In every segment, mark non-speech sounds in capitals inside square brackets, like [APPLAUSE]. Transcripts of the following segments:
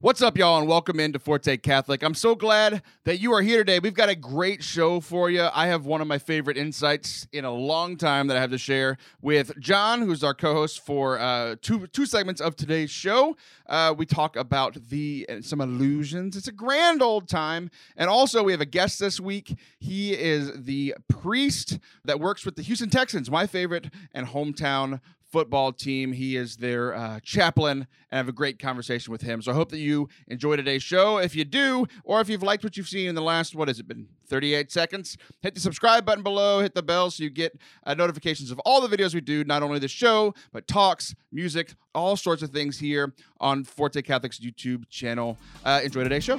What's up, y'all, and welcome into Forte Catholic. I'm so glad that you are here today. We've got a great show for you. I have one of my favorite insights in a long time that I have to share with John, who's our co-host for uh, two two segments of today's show. Uh, we talk about the uh, some illusions. It's a grand old time, and also we have a guest this week. He is the priest that works with the Houston Texans, my favorite and hometown football team. He is their uh, chaplain, and I have a great conversation with him. So I hope that you enjoy today's show. If you do, or if you've liked what you've seen in the last, what has it been, 38 seconds, hit the subscribe button below, hit the bell so you get uh, notifications of all the videos we do, not only the show, but talks, music, all sorts of things here on Forte Catholic's YouTube channel. Uh, enjoy today's show.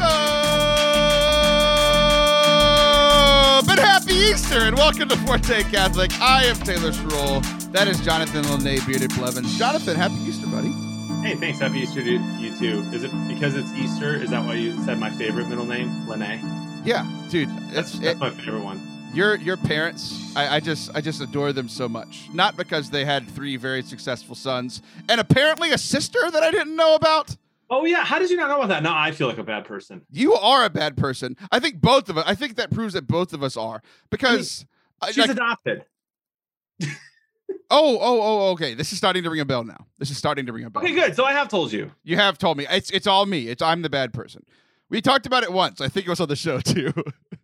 What's up? And happy Easter, and welcome to Forte Catholic. I am Taylor Schroll. That is Jonathan Lene, Bearded Blevins. Jonathan, happy Easter, buddy. Hey, thanks. Happy Easter to you too. Is it because it's Easter? Is that why you said my favorite middle name, Lene? Yeah, dude, That's, that's it, my favorite one. your your parents. I, I just I just adore them so much. Not because they had three very successful sons and apparently a sister that I didn't know about. Oh yeah, how did you not know about that? No, I feel like a bad person. You are a bad person. I think both of us. I think that proves that both of us are because. I- She's like- adopted. Oh, oh, oh, oh, okay. This is starting to ring a bell now. This is starting to ring a bell. Okay, good. So I have told you. You have told me. It's it's all me. It's I'm the bad person. We talked about it once. I think it was on the show [LAUGHS] too.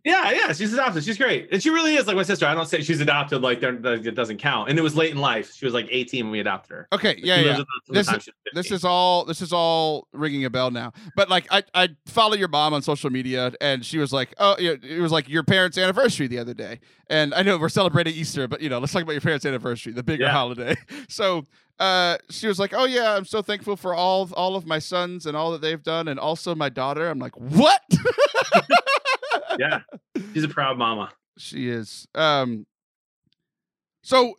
Yeah, yeah, she's adopted. She's great, and she really is like my sister. I don't say she's adopted like like it doesn't count. And it was late in life. She was like 18 when we adopted her. okay, yeah, yeah. lives with us from the This time This is all this is all ringing a bell now. But like I I follow your mom on social media and she was like, "Oh, it was like your parents' anniversary the other day." And I know we're celebrating Easter, but you know, let's talk about your parents' anniversary, the bigger Yeah. holiday. [LAUGHS] So, uh she was like, "Oh yeah, I'm so thankful for all all of my sons and all that they've done and also my daughter." I'm like, "What?" [LAUGHS] yeah, she's a proud mama. She is. Um so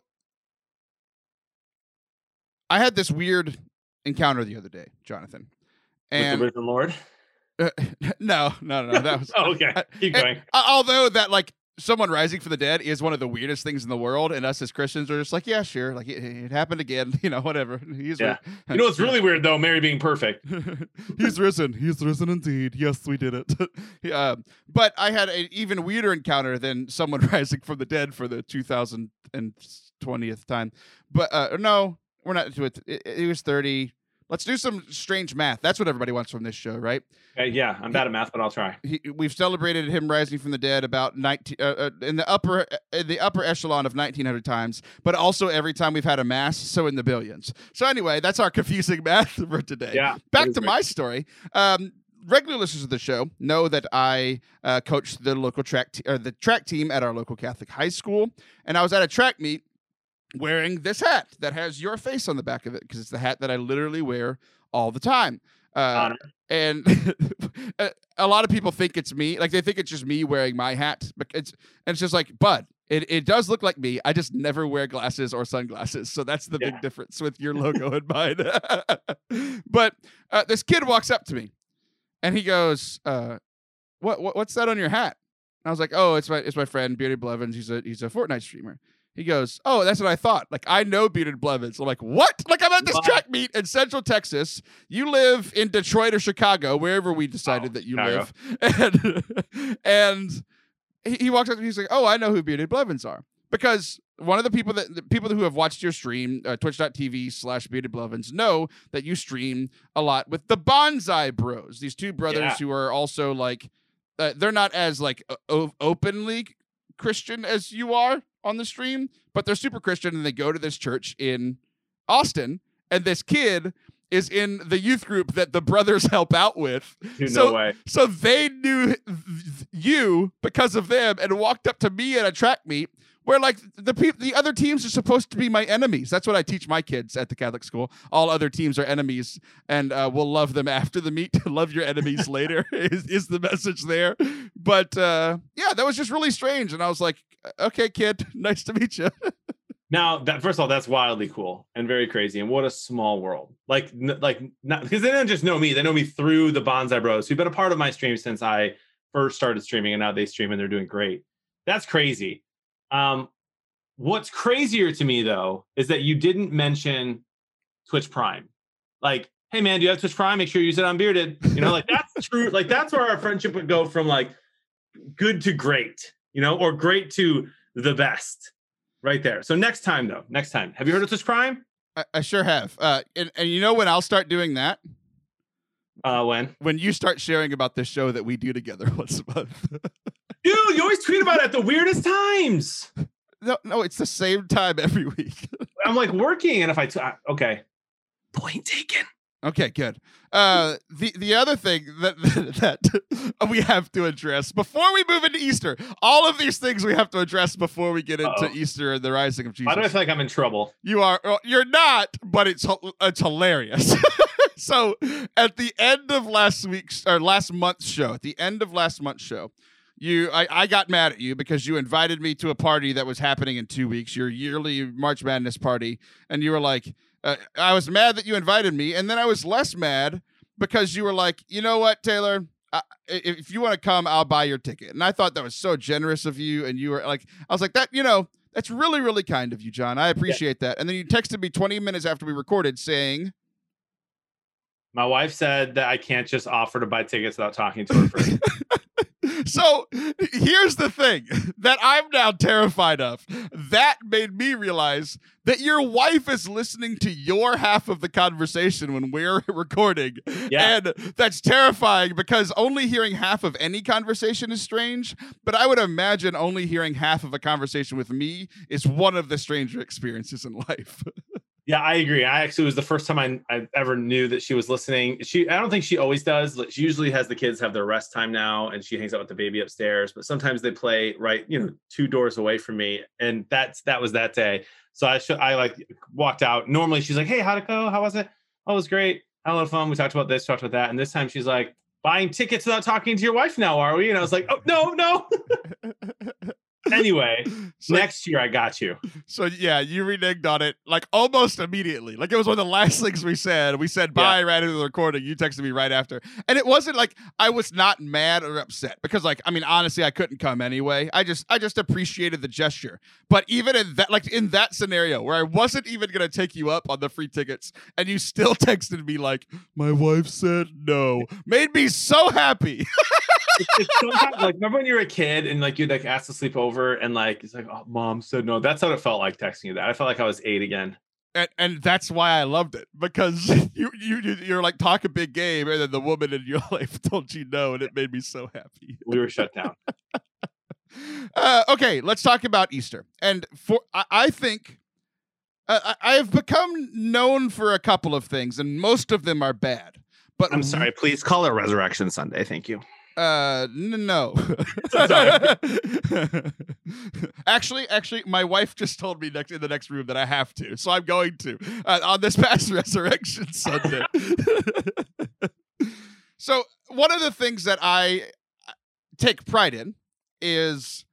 I had this weird encounter the other day, Jonathan. and With the risen Lord. Uh, [LAUGHS] no, no, no, that was. Oh, [LAUGHS] okay. Keep going. uh, although that, like, someone rising from the dead is one of the weirdest things in the world, and us as Christians are just like, yeah, sure, like it, it happened again, [LAUGHS] you know, whatever. He's Yeah. You know what's really weird though? Mary being perfect. [LAUGHS] He's risen. He's risen indeed. Yes, we did it. [LAUGHS] Yeah, um, but I had an even weirder encounter than someone rising from the dead for the 2020th time. But uh, no, we're not to it. It, it was 30. Let's do some strange math. That's what everybody wants from this show, right? Okay, yeah, I'm bad at math, but I'll try. he, we've celebrated him rising from the dead about 19 uh, uh, in the upper in the upper echelon of 1900 times but also every time we've had a mass so in the billions so anyway that's our [LAUGHS] confusing math for today Yeah. back to my story um regular listeners of the show know that i uh, coached the local track t- or the track team at our local catholic high school and i was at a track meet wearing this hat that has your face on the back of it because it's the hat that i literally wear all the time. Uh, and [LAUGHS] a- lot of people think it's me like they think it's just me wearing my hat but it's and it's just like bud it, it does look like me i just never wear glasses or sunglasses so that's the Yeah. big difference with your [LAUGHS] logo and mine. [LAUGHS] But uh, this kid walks up to me and he goes uh, what, what what's that on your hat? And i was like oh it's my it's my friend bearded blevins he's a he's a fortnite streamer he goes, "Oh, that's what I thought. Like I know Bearded Blevins." I'm like, "What? Like I'm at this What? track meet in Central Texas. You live in Detroit or Chicago, wherever we decided Oh, that you Chicago. live." [LAUGHS] And and he, he walks up to me. He's like, "Oh, I know who Bearded Blevins are." Because one of the people that the people who have watched your stream, uh, twitch.tv slash bearded blevins, know that you stream a lot with the Bonsai Bros. These two brothers Yeah. who are also like, uh, they're not as like o- o- openly Christian as you are on the stream, but they're super Christian and they go to this church in Austin. And this kid is in the youth group that the brothers [LAUGHS] help out with. Dude, So- no way. So they knew you because of them and walked up to me at a track meet where like the people the other teams are supposed to be my enemies. That's what I teach my kids at the Catholic school. All other teams are enemies and uh, we'll love them after the meet. [LAUGHS] love your enemies [LAUGHS] later [LAUGHS] is, is the message there. But uh, yeah, that was just really strange and I was like, okay kid, nice to meet you. Now, that first of all, that's wildly cool and very crazy. And what a small world! Like, n- like not because they don't just know me; they know me through the Bonsai Bros, who've been a part of my stream since I first started streaming, and now they stream and they're doing great. That's crazy. Um, what's crazier to me though is that you didn't mention Twitch Prime. Like, hey man, do you have Twitch Prime? Make sure you use it on Bearded. You know, like that's true. Like that's where our friendship would go from like good to great, you know, or great to the best. Right there. So next time though, next time, have you heard of Twitch Prime? I, I sure have. Uh, and, and you know when I'll start doing that? Uh, when? When you start sharing about this show that we do together [LAUGHS] once a month. [LAUGHS] Dude, you always tweet about it at the weirdest times. No, no, it's the same time every week. [LAUGHS] I'm like working, and if I t- okay, point taken. Okay, good. Uh, the the other thing that [LAUGHS] that we have to address before we move into Easter, all of these things we have to address before we get into Uh-oh. Easter and the rising of Jesus. I don't feel like I'm in trouble? You are. You're not, but it's it's hilarious. [LAUGHS] so at the end of last week's or last month's show, at the end of last month's show, you I, I got mad at you because you invited me to a party that was happening in two weeks, your yearly March Madness party, and you were like, uh, I was mad that you invited me, and then I was less mad because you were like, you know what, Taylor. I, if you want to come, I'll buy your ticket. And I thought that was so generous of you. And you were like, I was like, that, you know, that's really, really kind of you, John. I appreciate yeah. that. And then you texted me 20 minutes after we recorded saying, My wife said that I can't just offer to buy tickets without talking to her first. [LAUGHS] so here's the thing that I'm now terrified of. That made me realize that your wife is listening to your half of the conversation when we're [LAUGHS] recording. Yeah. And that's terrifying because only hearing half of any conversation is strange. But I would imagine only hearing half of a conversation with me is one of the stranger experiences in life. [LAUGHS] Yeah, I agree. I actually was the first time I, I ever knew that she was listening. She, I don't think she always does. She usually has the kids have their rest time now, and she hangs out with the baby upstairs. But sometimes they play right, you know, two doors away from me, and that's that was that day. So I, sh- I like walked out. Normally she's like, "Hey, how'd it go? How was it? Oh, it was great. I Had fun. We talked about this, talked about that." And this time she's like, "Buying tickets without talking to your wife now, are we?" And I was like, "Oh no, no." [LAUGHS] anyway, [LAUGHS] so, next year I got you. So yeah, you reneged on it like almost immediately. Like it was one of the last [LAUGHS] things we said. We said bye yeah. right into the recording. You texted me right after, and it wasn't like I was not mad or upset because like I mean honestly I couldn't come anyway. I just I just appreciated the gesture. But even in that like in that scenario where I wasn't even gonna take you up on the free tickets, and you still [LAUGHS] texted me like my wife said no, made me so happy. It's, like remember when you were a kid and like you'd like ask to sleep over and like it's like oh mom said no. That's how it felt like texting you that. I felt like I was eight again. And, and that's why I loved it because [LAUGHS] you you you're like talk a big game and then the woman in your [LAUGHS] life told you no and it made me so happy. We were shut down. [LAUGHS] uh, okay, let's talk about Easter. And for I, I think uh, I have become known for a couple of things, and most of them are bad. But I'm sorry. Please call it Resurrection Sunday. Thank you. Uh, n- no. [LAUGHS] actually, actually, my wife just told me next in the next room that I have to, so I'm going to uh, on this past [LAUGHS] Resurrection Sunday. [LAUGHS] so one of the things that I uh, take pride in is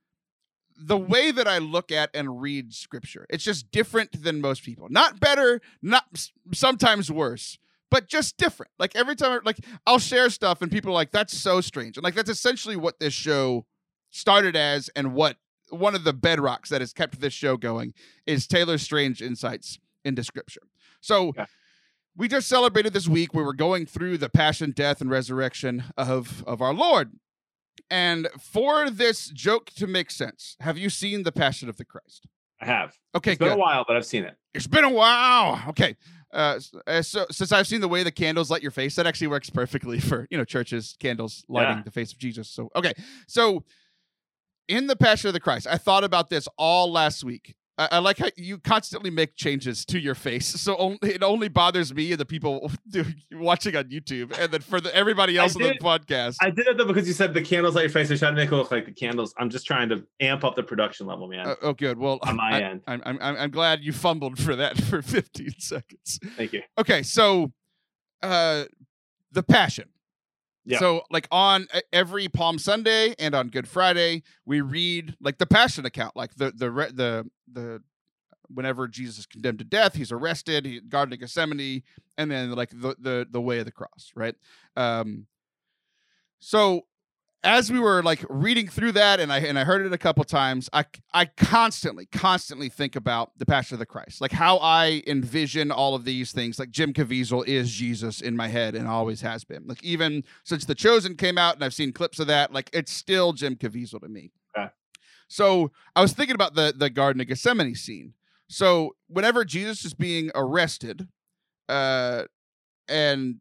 the way that I look at and read scripture. It's just different than most people. Not better, not sometimes worse but just different. Like every time, like I'll share stuff and people are like, "That's so strange," and like that's essentially what this show started as, and what one of the bedrocks that has kept this show going is Taylor's strange insights into Scripture. So. Yeah. We just celebrated this week. We were going through the passion, death, and resurrection of, of our Lord. And for this joke to make sense, have you seen the Passion of the Christ? I have. Okay, it's been good. a while, but I've seen it. It's been a while. Okay, uh, uh, so since I've seen the way the candles light your face, that actually works perfectly [LAUGHS] for you know churches candles lighting yeah. the face of Jesus. So okay, so in the Passion of the Christ, I thought about this all last week, I, I, like how you constantly make changes to your face, so only, it only bothers me and the people [LAUGHS] watching on YouTube, and then for the, everybody else on the podcast. I did it though because you said the candles on your face. I trying to make it look like the candles. I'm just trying to amp up the production level, man. Uh, oh, good. Well, on my I, end, I'm, I'm I'm glad you fumbled for that [LAUGHS] for 15 seconds. Thank you. Okay, so uh, the passion. Yeah. So like on every Palm Sunday and on Good Friday, we read like the Passion account, like the the the the whenever Jesus is condemned to death, he's arrested, he Garden of Gethsemane, and then like the the the way of the cross, right? Um so as we were like reading through that and I and I heard it a couple times, I I constantly, constantly think about the Passion of the Christ. Like how I envision all of these things. Like Jim Caviezel is Jesus in my head and always has been. Like even since The Chosen came out and I've seen clips of that, like it's still Jim Caviezel to me. Okay. So I was thinking about the the Garden of Gethsemane scene. So whenever Jesus is being arrested, uh and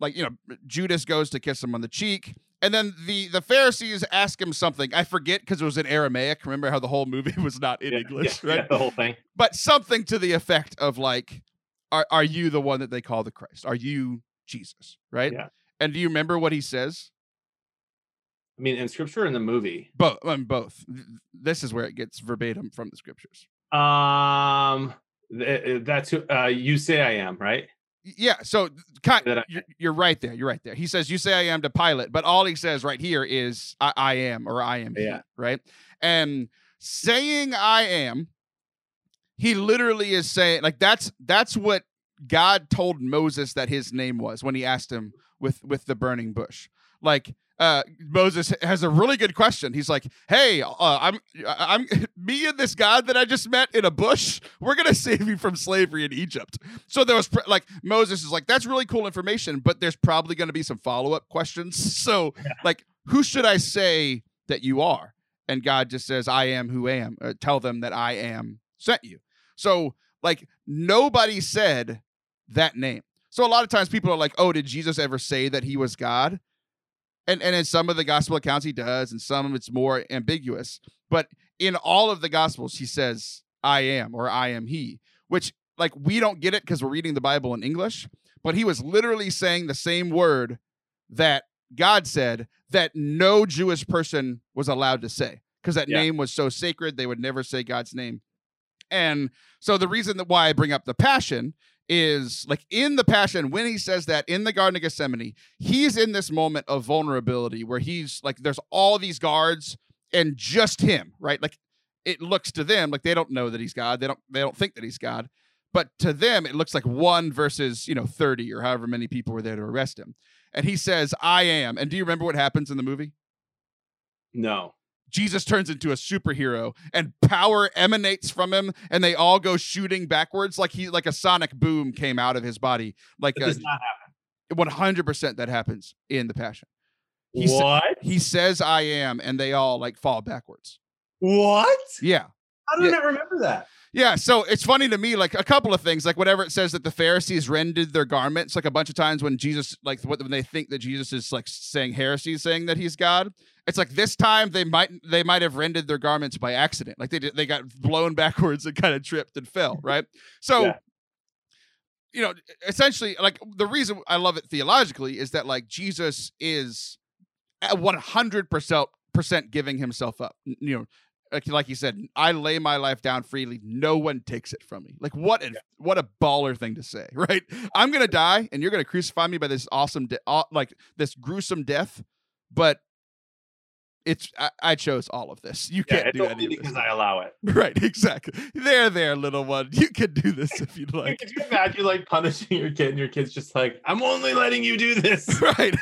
like you know Judas goes to kiss him on the cheek and then the the Pharisees ask him something. I forget because it was in Aramaic. Remember how the whole movie [LAUGHS] was not in Yeah, English, yeah, right? yeah, the whole thing. But something to the effect of like, "Are are you the one that they call the Christ? Are you Jesus?" Right? Yeah. And do you remember what he says? I mean, in scripture or in the movie. Both. Um, both. This is where it gets verbatim from the scriptures. Um, uh, that's who uh, you say I am, right? Yeah. So, I- you're, you're right there. You're right there. He says, "You say I am to Pilate," but all he says right here is "I, I am" or "I am." he," Yeah. right. And saying "I am," he literally is saying like that's that's what God told Moses that his name was when he asked him with with the burning bush. Like uh Moses has a really good question. He's like, "Hey, uh, I'm I'm [LAUGHS] me and this God that I just met in a bush. We're gonna save you from slavery in Egypt." So there was pr- like Moses is like, "That's really cool information, but there's probably gonna be some follow up questions." [LAUGHS] So like, who should I say that you are? And God just says, "I am who I am." Uh, tell them that I am sent you. So like nobody said that name. So a lot of times people are like, "Oh, did Jesus ever say that he was God?" And and in some of the gospel accounts he does, and some of it's more ambiguous. But in all of the gospels, he says, "I am" or "I am he," which like we don't get it because we're reading the Bible in English. But he was literally saying the same word that God said that no Jewish person was allowed to say because that Yeah. name was so sacred they would never say God's name. And so the reason that why I bring up the passion is like in the passion when he says that in the garden of gethsemane he's in this moment of vulnerability where he's like there's all these guards and just him right? Like it looks to them like they don't know that he's god. They don't they don't think that he's god. But to them it looks like one versus you know 30 or however many people were there to arrest him. And he says i am. And do you remember what happens in the movie? No. Jesus turns into a superhero and power emanates from him and they all go shooting backwards like he like a sonic boom came out of his body like That does not happen. 100% that happens in the passion He sa- what? he says i am and they all like fall backwards What? yeah How do Yeah. I not remember that? Yeah so it's funny to me like a couple of things like whatever it says that the pharisees rendered their garments like a bunch of times when jesus like when they think that jesus is like saying heresy saying that he's god it's like this time they might they might have rendered their garments by accident like they did they got blown [LAUGHS] backwards and kind of tripped and fell [LAUGHS] right so Yeah. you know essentially like the reason i love it theologically is that like jesus is uh, 100% giving himself up you know like, like he said i lay my life down freely. No one takes it from me. Like what a what a baller thing to say [LAUGHS] right? I'm gonna die and you're gonna crucify me by this awesome de- aw- like this gruesome death but it's I, I chose all of this. You Yeah, can't do only any because this I allow it. [LAUGHS] right exactly. There there little one. [LAUGHS] You can do this if you'd like. Could you imagine like punishing your kid and your kid's just like, I'm only letting you do this. right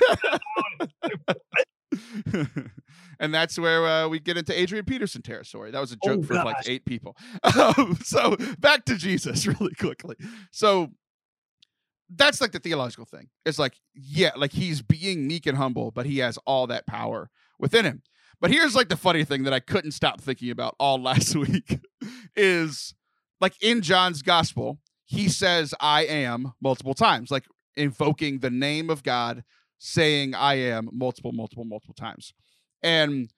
and that's where uh, we get into adrian peterson territory. That was a joke Oh, for like eight people. [LAUGHS] Um, so back to jesus [LAUGHS] really quickly. So that's like the theological thing. It's like yeah like he's being meek and humble but he has all that power within him. But here's like the funny thing that i couldn't stop thinking about all [LAUGHS] last week is like in john's gospel he says i am multiple times like invoking the name of god saying I am multiple, multiple, multiple times. And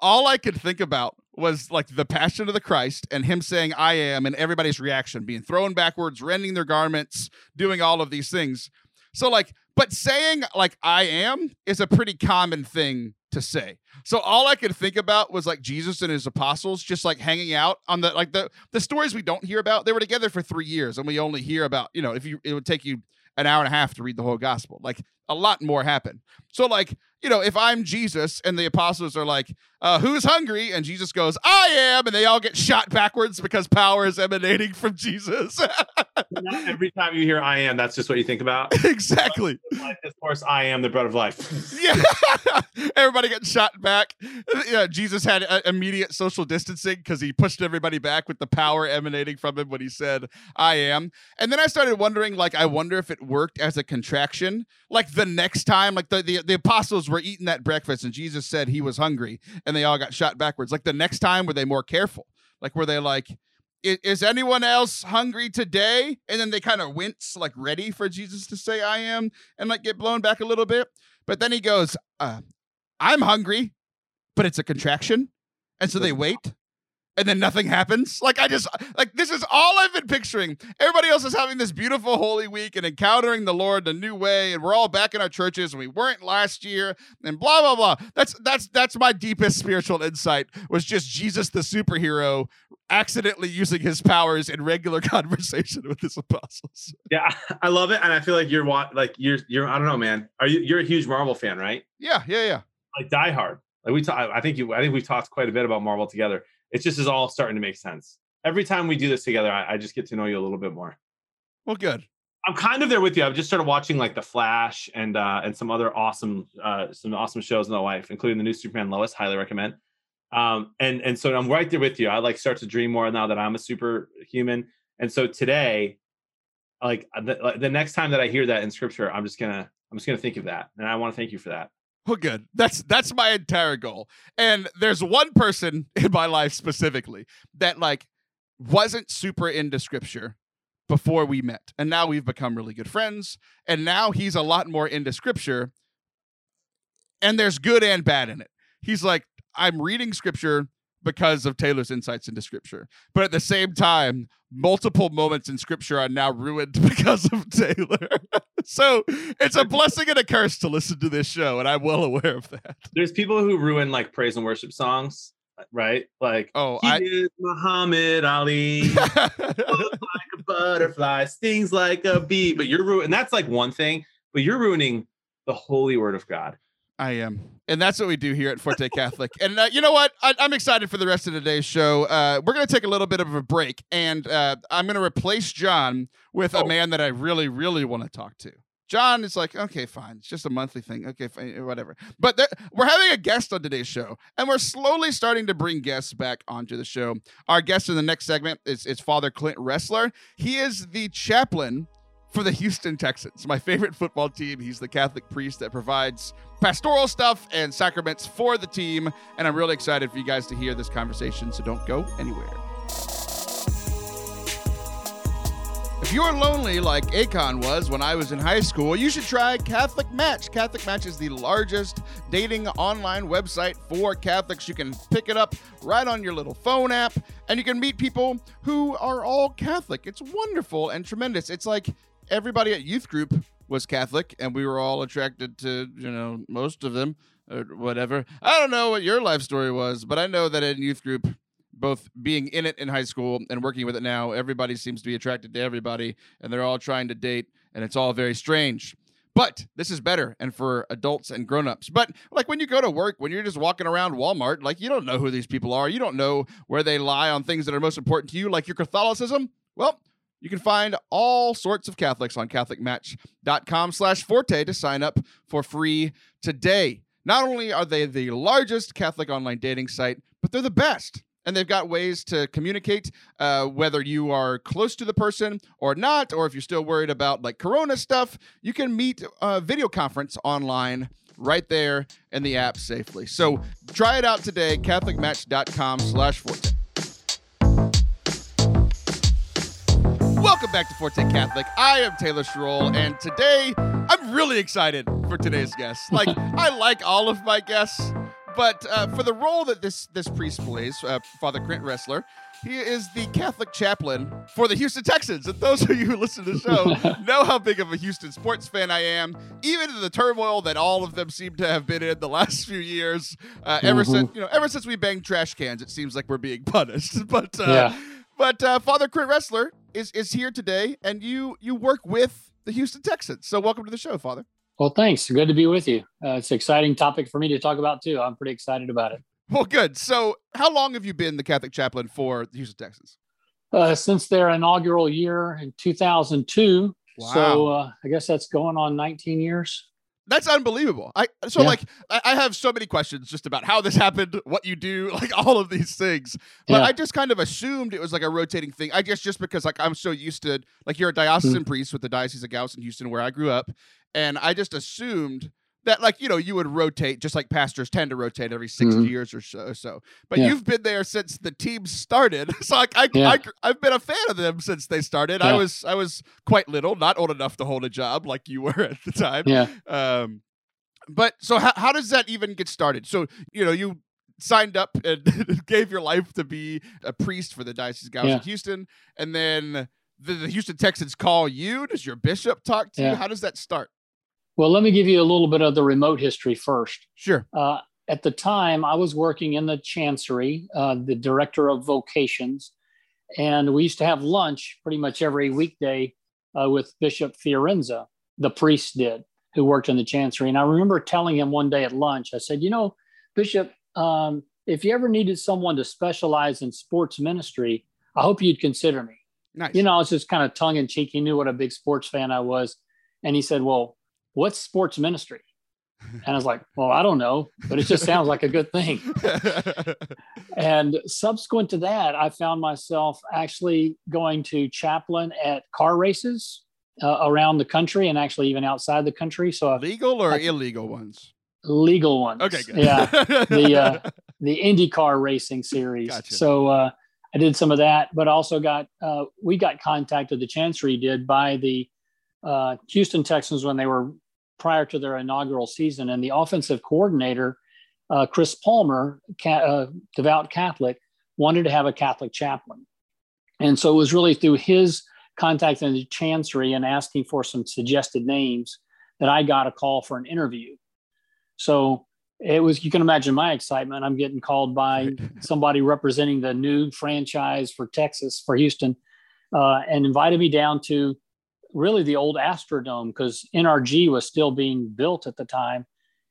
all I could think about was like the passion of the Christ and him saying I am and everybody's reaction being thrown backwards, rending their garments, doing all of these things. So like but saying like I am is a pretty common thing to say. So all I could think about was like Jesus and his apostles just like hanging out on the like the the stories we don't hear about. They were together for 3 years and we only hear about, you know, if you it would take you an hour and a half to read the whole gospel. Like a lot more happened. So like you know, if I'm Jesus and the apostles are like, uh, who's hungry? And Jesus goes, I am. And they all get shot backwards because power is emanating from Jesus. [LAUGHS] Every time you hear I am, that's just what you think about. [LAUGHS] exactly. of course, I am the bread of life. [LAUGHS] yeah. everybody gets shot back. Yeah, Jesus had uh, immediate social distancing because he pushed everybody back with the power emanating from him when he said, I am. And then I started wondering, like, I wonder if it worked as a contraction. Like the next time, like the, the, the apostles were eating that breakfast and Jesus said he was hungry and they all got shot backwards. Like the next time, were they more careful? Like, were they like, is anyone else hungry today? And then they kind of wince, like ready for Jesus to say, I am, and like get blown back a little bit. But then he goes, uh, I'm hungry, but it's a contraction. And so they wait and then nothing happens. Like I just like this is all I've been picturing. Everybody else is having this beautiful holy week and encountering the Lord in a new way, and we're all back in our churches and we weren't last year, and blah blah blah. That's that's that's my deepest spiritual insight was just Jesus the superhero accidentally using his powers in regular [LAUGHS] conversation with his apostles. Yeah, I love it, and I feel like you're like you're you're I don't know, man. Are you you're a huge Marvel fan, right? Yeah, yeah, yeah. Like Die Hard. Like we talk, I think you I think we've talked quite a bit about Marvel together it just is all starting to make sense. Every time we do this together, I, I just get to know you a little bit more. Well, good. I'm kind of there with you. I've just started watching like The Flash and uh, and some other awesome uh, some awesome shows in my life, including the new Superman Lois. Highly recommend. Um, and and so I'm right there with you. I like start to dream more now that I'm a superhuman. And so today, like the, the next time that I hear that in scripture, I'm just gonna I'm just gonna think of that, and I want to thank you for that. Good. That's that's my entire goal. And there's one person [LAUGHS] in my life specifically that like wasn't super into scripture before we met. And now we've become really good friends. And now he's a lot more into scripture. And there's good and bad in it. He's like, I'm reading scripture because of Taylor's insights into scripture. But at the same time, multiple moments in scripture are now ruined [LAUGHS] because of Taylor. [LAUGHS] so it's a blessing and a curse to listen to this show, and I'm well aware of that. There's people who ruin like praise and worship songs, right? Like, oh, he I is Muhammad Ali, [LAUGHS] like a butterfly, stings like a bee. But you're ruining. That's like one thing, but you're ruining the holy word of God. I am. And that's what we do here at Forte Catholic. and uh, you know what? I, am excited for the rest of today's show. Uh, we're going to take a little bit of a break, and uh, I'm going to replace John with oh. a man that I really, really want to talk to. John is like, okay, fine. It's just a monthly thing. Okay, fine, whatever. But there, we're having a guest on today's show, and we're slowly starting to bring guests back onto the show. Our guest in the next segment is, is Father Clint Ressler. He is the chaplain for the Houston Texans, my favorite football team. He's the Catholic priest that provides pastoral stuff and sacraments for the team. And I'm really excited for you guys to hear this conversation, so don't go anywhere. If you're lonely like Akon was when I was in high school, you should try Catholic Match. Catholic Match is the largest dating online website for Catholics. You can pick it up right on your little phone app and you can meet people who are all Catholic. It's wonderful and tremendous. It's like everybody at youth group was Catholic, and we were all attracted to you know most of them or whatever. I don't know what your life story was, but I know that in youth group, both being in it in high school and working with it now, everybody seems to be attracted to everybody, and they're all trying to date, and it's all very strange. But this is better and for adults and grown-ups. But like when you go to work, when you're just walking around Walmart, like you don't know who these people are. You don't know where they lie on things that are most important to you, like your Catholicism. Well, you can find all sorts of Catholics on catholicmatch.com slash forte to sign up for free today. Not only are they the largest Catholic online dating site, but they're the best. And they've got ways to communicate uh, whether you are close to the person or not, or if you're still worried about like Corona stuff, you can meet a video conference online right there in the app safely. So try it out today, catholicmatch.com slash forte. Welcome back to Forte Catholic. I am Taylor Schroll, and today I'm really excited for today's guest. [LAUGHS] Like, I like all of my guests, but uh, for the role that this this priest plays, uh, Father Clint Ressler, he is the Catholic chaplain for the Houston Texans. And those of you who listen to the show [LAUGHS] know how big of a Houston sports fan I am, even in the turmoil that all of them seem to have been in the last few years. Uh, ever mm-hmm. since you know, ever since we banged trash cans, it seems like we're being [LAUGHS] punished. But uh, yeah. but uh, Father Clint Ressler is is here today, and you you work with the Houston Texans. So welcome to the show, Father. Well, thanks. Good to be with you. Uh, it's an exciting topic for me to talk about too. I'm pretty excited about it. Well, good. So, how long have you been the Catholic chaplain for the Houston Texans? Uh, since their inaugural year in 2002. Wow. So, uh, I guess that's going on 19 years. That's unbelievable. I so yeah. like I have so many questions just about how this [LAUGHS] happened, what you do, [LAUGHS] like all of these things. But yeah. I just kind of assumed it was like a rotating thing. I guess just because like I'm so used to like you're a diocesan mm-hmm. priest with the Diocese of Galveston, Houston, where I grew up, and I just assumed that like you know you would rotate just like pastors tend to rotate every 6 mm-hmm. years or so, so. but yeah. you've been there since the team started [LAUGHS] so like I, yeah. I have been a fan of them since they started yeah. i was i was quite little not old enough to hold a job like you [LAUGHS] were at the time yeah um but so how, how does that even get started so you know you signed up and [LAUGHS] gave your life to be a priest for the diocese of yeah. houston and then the, the houston texans call you does your bishop talk to you how does that start well, let me give you a little bit of the remote history first. Sure. Uh, at the time, I was working in the chancery, uh, the director of vocations, and we used to have lunch pretty much every weekday uh, with Bishop Fiorenza, the priest did, who worked in the chancery. And I remember telling him one day at lunch, I said, You know, Bishop, um, if you ever needed someone to specialize in sports ministry, I hope you'd consider me. Nice. You know, I was just kind of tongue in cheek. He knew what a big sports fan I was. And he said, Well, what's sports ministry? [LAUGHS] And I was like, well, I don't know, but it just sounds like a good thing. [LAUGHS] and subsequent to that, I found myself actually going to chaplain at car races uh, around the country and actually even outside the country. So legal or I, illegal ones? Legal ones. Okay, good. Yeah, the uh, [LAUGHS] the IndyCar racing series. Gotcha. So uh, I did some of that, but also got uh, we got contacted. The Chancery did by the uh, Houston Texans when they were prior to their inaugural season, and the offensive coordinator, uh, Chris Palmer, ca- uh, devout Catholic, wanted to have a Catholic chaplain, and so it was really through his contact in the chancery and asking for some suggested names that I got a call for an interview. So it was you can imagine my excitement. I'm getting called by [LAUGHS] somebody representing the new franchise for Texas for Houston, uh, and invited me down to really the old Astrodome because NRG was still being built at the time.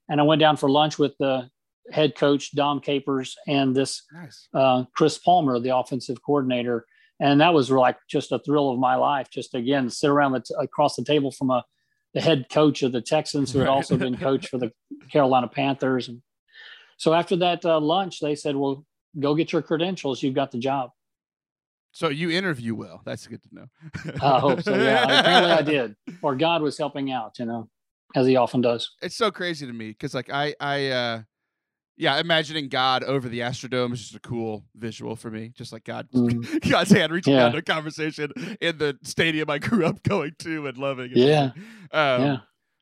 And I went down for lunch with the head coach, Dom Capers, and this nice. uh, Chris Palmer, the offensive coordinator. And that was like just a thrill of my life. Just again, sit around the t- across the table from a the head coach of the Texans, who had also been coach for the Carolina Panthers. And so after that uh, lunch, they said, "Well, go get your credentials. You've got the job." So you interview well. That's good to know. I hope so. Yeah, apparently I did. [LAUGHS] Or God was helping out, you know, as He often does. It's so crazy to me because, like, I, I, uh, yeah, imagining God over the Astrodome is just a cool visual for me. Just like God, mm. [LAUGHS] God's hand reaching yeah. out to a conversation in the stadium I grew up going to and loving. Yeah, um, yeah.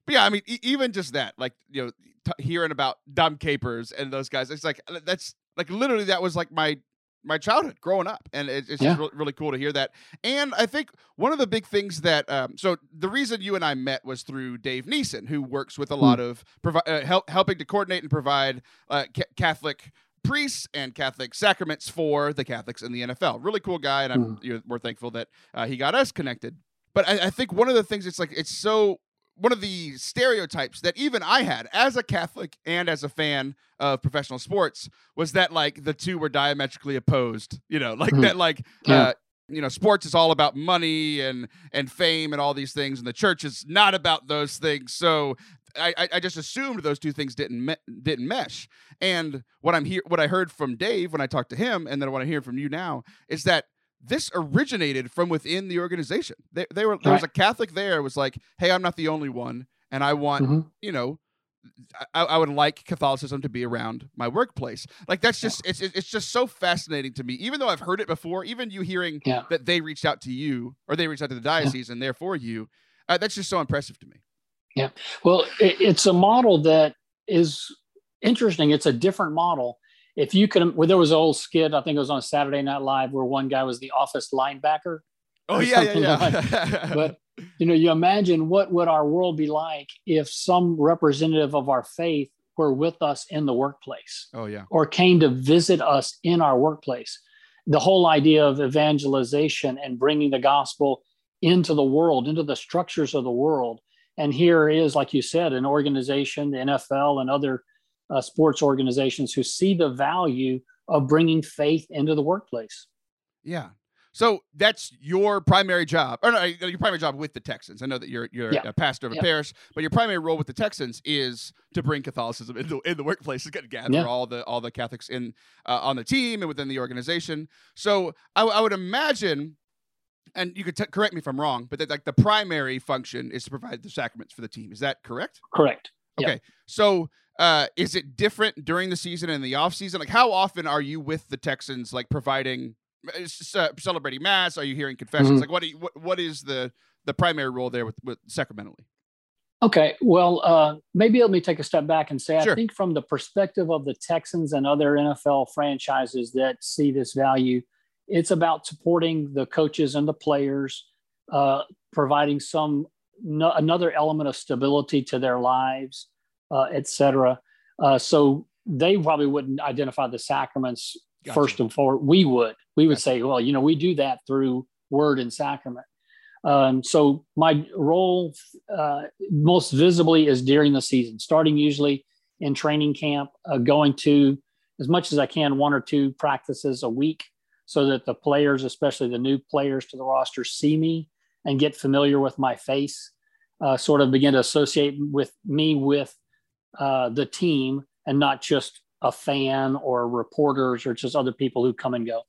But yeah, I mean, e- even just that, like you know, t- hearing about Dom Capers and those guys, it's like that's like literally that was like my my childhood growing up and it, it's yeah. just really, really, cool to hear that and i think one of the big things that um, so the reason you and i met was through dave neeson who works with a hmm. lot of provi- uh, help, helping to coordinate and provide uh, ca- catholic priests and catholic sacraments for the catholics in the nfl really cool guy and i'm mm. we're thankful that uh, he got us connected but I, I think one of the things it's like it's so one of the stereotypes that even I had as a Catholic and as a fan of professional sports was that like the two were diametrically opposed. You know, [LAUGHS] like mm-hmm. that like yeah. uh, you know sports is all about money and and fame and all these things, and the church is not about those things. So I, I just assumed those two things didn't me- didn't mesh. And what I'm here, what I heard from Dave when I talked to him, and then what I hear from you now is that this originated from within the organization. They, they were there was a Catholic there was like, hey, I'm not the only one, and I want mm-hmm. you know. I, I, would like Catholicism to be around my workplace. Like that's just yeah. it's it's just so fascinating to me. Even though I've heard it before, even you hearing yeah. that they reached out to you or they reached out to the diocese yeah. and therefore you, uh, that's just so impressive to me. Yeah, well, it, it's a model that is interesting. It's a different model if you could, well, there was an old skit, I think it was on Saturday Night Live, where one guy was the office linebacker. Oh yeah, yeah, yeah. Like. [LAUGHS] but you know, you imagine what would our world be like if some representative of our faith were with us in the workplace. Oh yeah. Or came to visit us in our workplace. The whole idea of evangelization and bringing the gospel into the world, into the structures of the world, And here is, like you said, an organization, the NFL and other uh, sports organizations who see the value of bringing faith into the workplace. Yeah. So that's your primary job, or no, your primary job with the Texans. I know that you're you're yeah. a pastor of a parish, but your primary role with the Texans is to bring Catholicism into in the workplace, to gather yeah. all the all the Catholics in uh, on the team and within the organization. So I, I would imagine and you could t- correct me if I'm wrong, but that like the primary function is to provide the sacraments for the team. Is that correct? Correct. Okay. Yep. So uh, is it different during the season and the off season? Like how often are you with the Texans, like providing, uh, celebrating mass? Are you hearing confessions? Mm-hmm. Like what, you, what, what is the, the primary role there with, with sacramentally? Okay, well, uh, maybe let me take a step back and say sure. I think from the perspective of the Texans and other NFL franchises that see this value, it's about supporting the coaches and the players, uh, providing some no, another element of stability to their lives, uh, etc. Uh, so they probably wouldn't identify the sacraments gotcha. first and foremost. We would. We would gotcha. say, well, you know, we do that through word and sacrament. Um, so my role uh, most visibly is during the season, starting usually in training camp, uh, going to as much as I can, one or two practices a week so that the players, especially the new players to the roster, see me and get familiar with my face, uh, sort of begin to associate with me with uh, the team and not just a fan or reporters or just other people who come and go.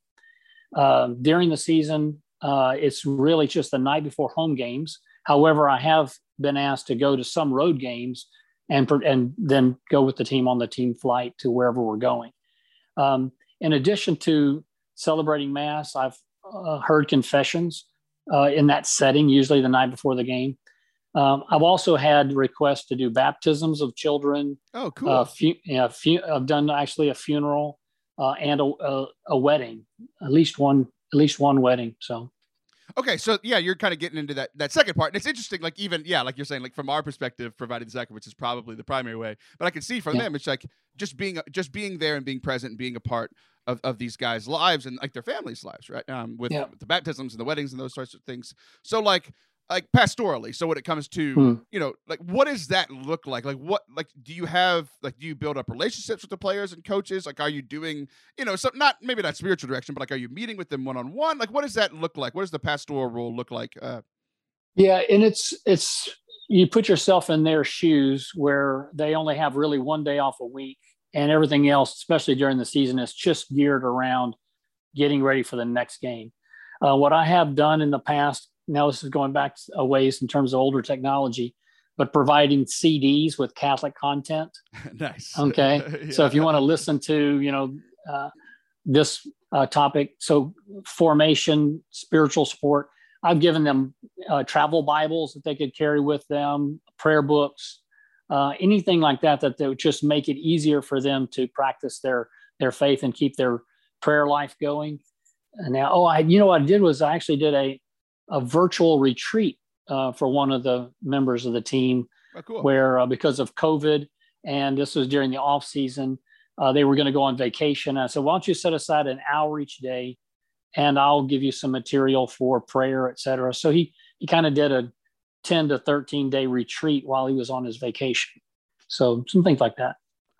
Uh, during the season, uh, it's really just the night before home games. However, I have been asked to go to some road games and and then go with the team on the team flight to wherever we're going. Um, in addition to celebrating mass. I've uh, heard confessions uh, in that setting, usually the night before the game. Um, I've also had requests to do baptisms of children. Oh, cool. Uh, fu- yeah, fu- I've done actually a funeral uh, and a, a, a, wedding, at least one, at least one wedding. So. Okay, so yeah, you're kind of getting into that that second part, and it's interesting. Like even yeah, like you're saying, like from our perspective, providing the sacraments is probably the primary way, but I can see from yeah. them, it's like just being just being there and being present and being a part of, of these guys' lives and like their families' lives, right? Um, with, yeah. with the baptisms and the weddings and those sorts of things. So like like pastorally so when it comes to hmm. you know like what does that look like? Like what like do you have like do you build up relationships with the players and coaches? Like are you doing you know some not maybe not spiritual direction but like are you meeting with them one-on-one? Like what does that look like? What does the pastoral role look like uh? Yeah and it's it's you put yourself in their shoes where they only have really one day off a week and everything else, especially during the season, is just geared around getting ready for the next game. Uh, what I have done in the past, now this is going back a ways in terms of older technology, but providing CDs with Catholic content. [LAUGHS] nice. Okay. [LAUGHS] yeah. So if you want to listen to, you know, uh, this uh, topic, so formation, spiritual support, I've given them uh, travel Bibles that they could carry with them, prayer books, uh, anything like that that they would just make it easier for them to practice their their faith and keep their prayer life going. And now, oh, I you know what I did was I actually did a a virtual retreat uh, for one of the members of the team, oh, cool. where uh, because of COVID and this was during the off season, uh, they were going to go on vacation. I said, why don't you set aside an hour each day, and I'll give you some material for prayer, et cetera. So he he kind of did a 10 to 13 day retreat while he was on his vacation. So some things like that.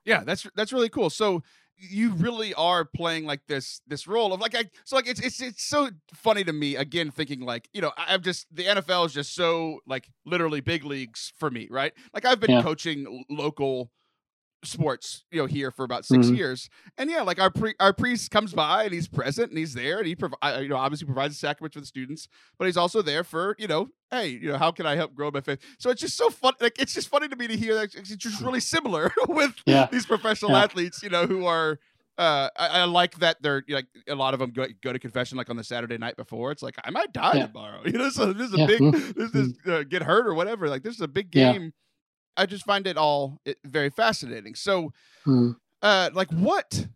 Yeah, that's that's really cool. So you really are playing like this this role of like I so like it's it's it's so funny to me again thinking like you know I'm just the NFL is just so like literally big leagues for me right like I've been yeah. coaching local sports you know here for about 6 mm-hmm. years and yeah like our pre- our priest comes by and he's present and he's there and he provide you know obviously provides the sacrament for the students but he's also there for you know hey you know how can i help grow my faith so it's just so fun like it's just funny to me to hear that it's just really similar [LAUGHS] with yeah. these professional yeah. athletes you know who are uh, I, I, like that they're like a lot of them go, go to confession like on the Saturday night before. It's like I might die yeah. tomorrow. [LAUGHS] You know, so this is a big mm-hmm. this is uh, get hurt or whatever. Like this is a big game I just find it all very fascinating. So, hmm. uh, like what?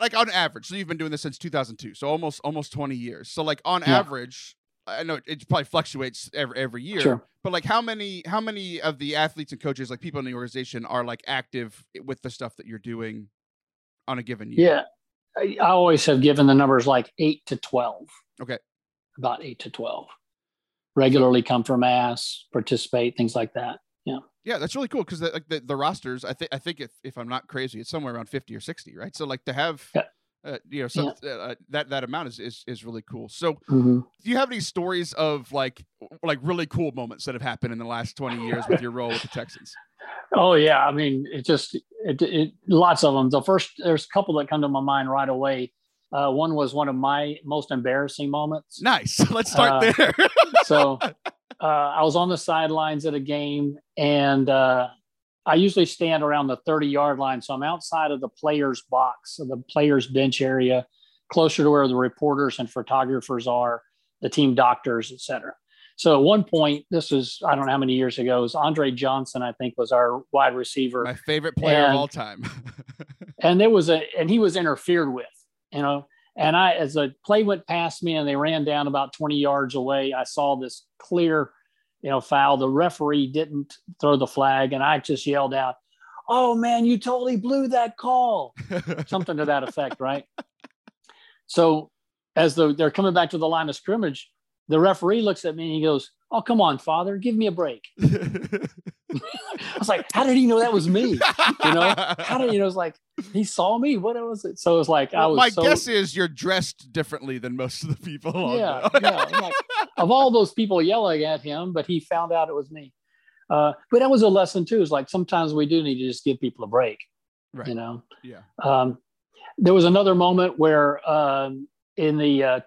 Like on average, so you've been doing this since 2002, so almost almost 20 years. So like on yeah. average, I know it probably fluctuates every every year, sure. but like how many how many of the athletes and coaches, like people in the organization, are like active with the stuff that you're doing on a given year? Yeah, I always have given the numbers like eight to 12. Okay, about eight to 12. Regularly come for mass, participate, things like that. Yeah. Yeah, that's really cool because the, like the, the rosters, I think I think if, if I'm not crazy, it's somewhere around fifty or sixty, right? So like to have yeah. uh, you know some, yeah. uh, that that amount is, is is really cool. So mm-hmm. do you have any stories of like like really cool moments that have happened in the last twenty years with your role with the Texans? [LAUGHS] Oh yeah, I mean it just it, it lots of them. The first there's a couple that come to my mind right away. Uh, one was one of my most embarrassing moments. Nice. [LAUGHS] Let's start uh, there. [LAUGHS] so uh, I was on the sidelines at a game, and uh, I usually stand around the 30 yard line. So I'm outside of the players' box, so the players' bench area, closer to where the reporters and photographers are, the team doctors, etc. So at one point, this was I don't know how many years ago, it was Andre Johnson, I think, was our wide receiver. My favorite player and, of all time. [LAUGHS] and there was a and he was interfered with, you know. And I, as a play went past me and they ran down about 20 yards away, I saw this clear, you know, foul. The referee didn't throw the flag, and I just yelled out, "Oh man, you totally blew that call!" [LAUGHS] Something to that effect, right? So, as the, they're coming back to the line of scrimmage, the referee looks at me and he goes, "Oh, come on, father, give me a break." [LAUGHS] [LAUGHS] I was like, "How did he know that was me?" You know, how did you know? It's like he saw me. What was it? So it was like well, I was. My so, guess is you're dressed differently than most of the people. Yeah, yeah. Like, [LAUGHS] of all those people yelling at him, but he found out it was me. Uh, but that was a lesson too. Is like sometimes we do need to just give people a break. Right. You know. Yeah. Um, there was another moment where um, in the uh,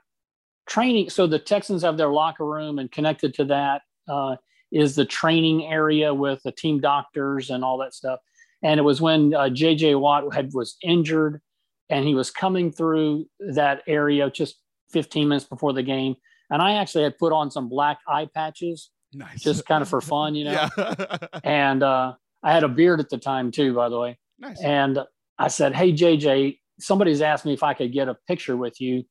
training. So the Texans have their locker room, and connected to that uh, is the training area with the team doctors and all that stuff. And it was when uh, J.J. Watt had was injured, and he was coming through that area just 15 minutes before the game. And I actually had put on some black eye patches, nice. just kind of for fun, you know. Yeah. [LAUGHS] and uh, I had a beard at the time too, by the way. Nice. And I said, "Hey, JJ, somebody's asked me if I could get a picture with you."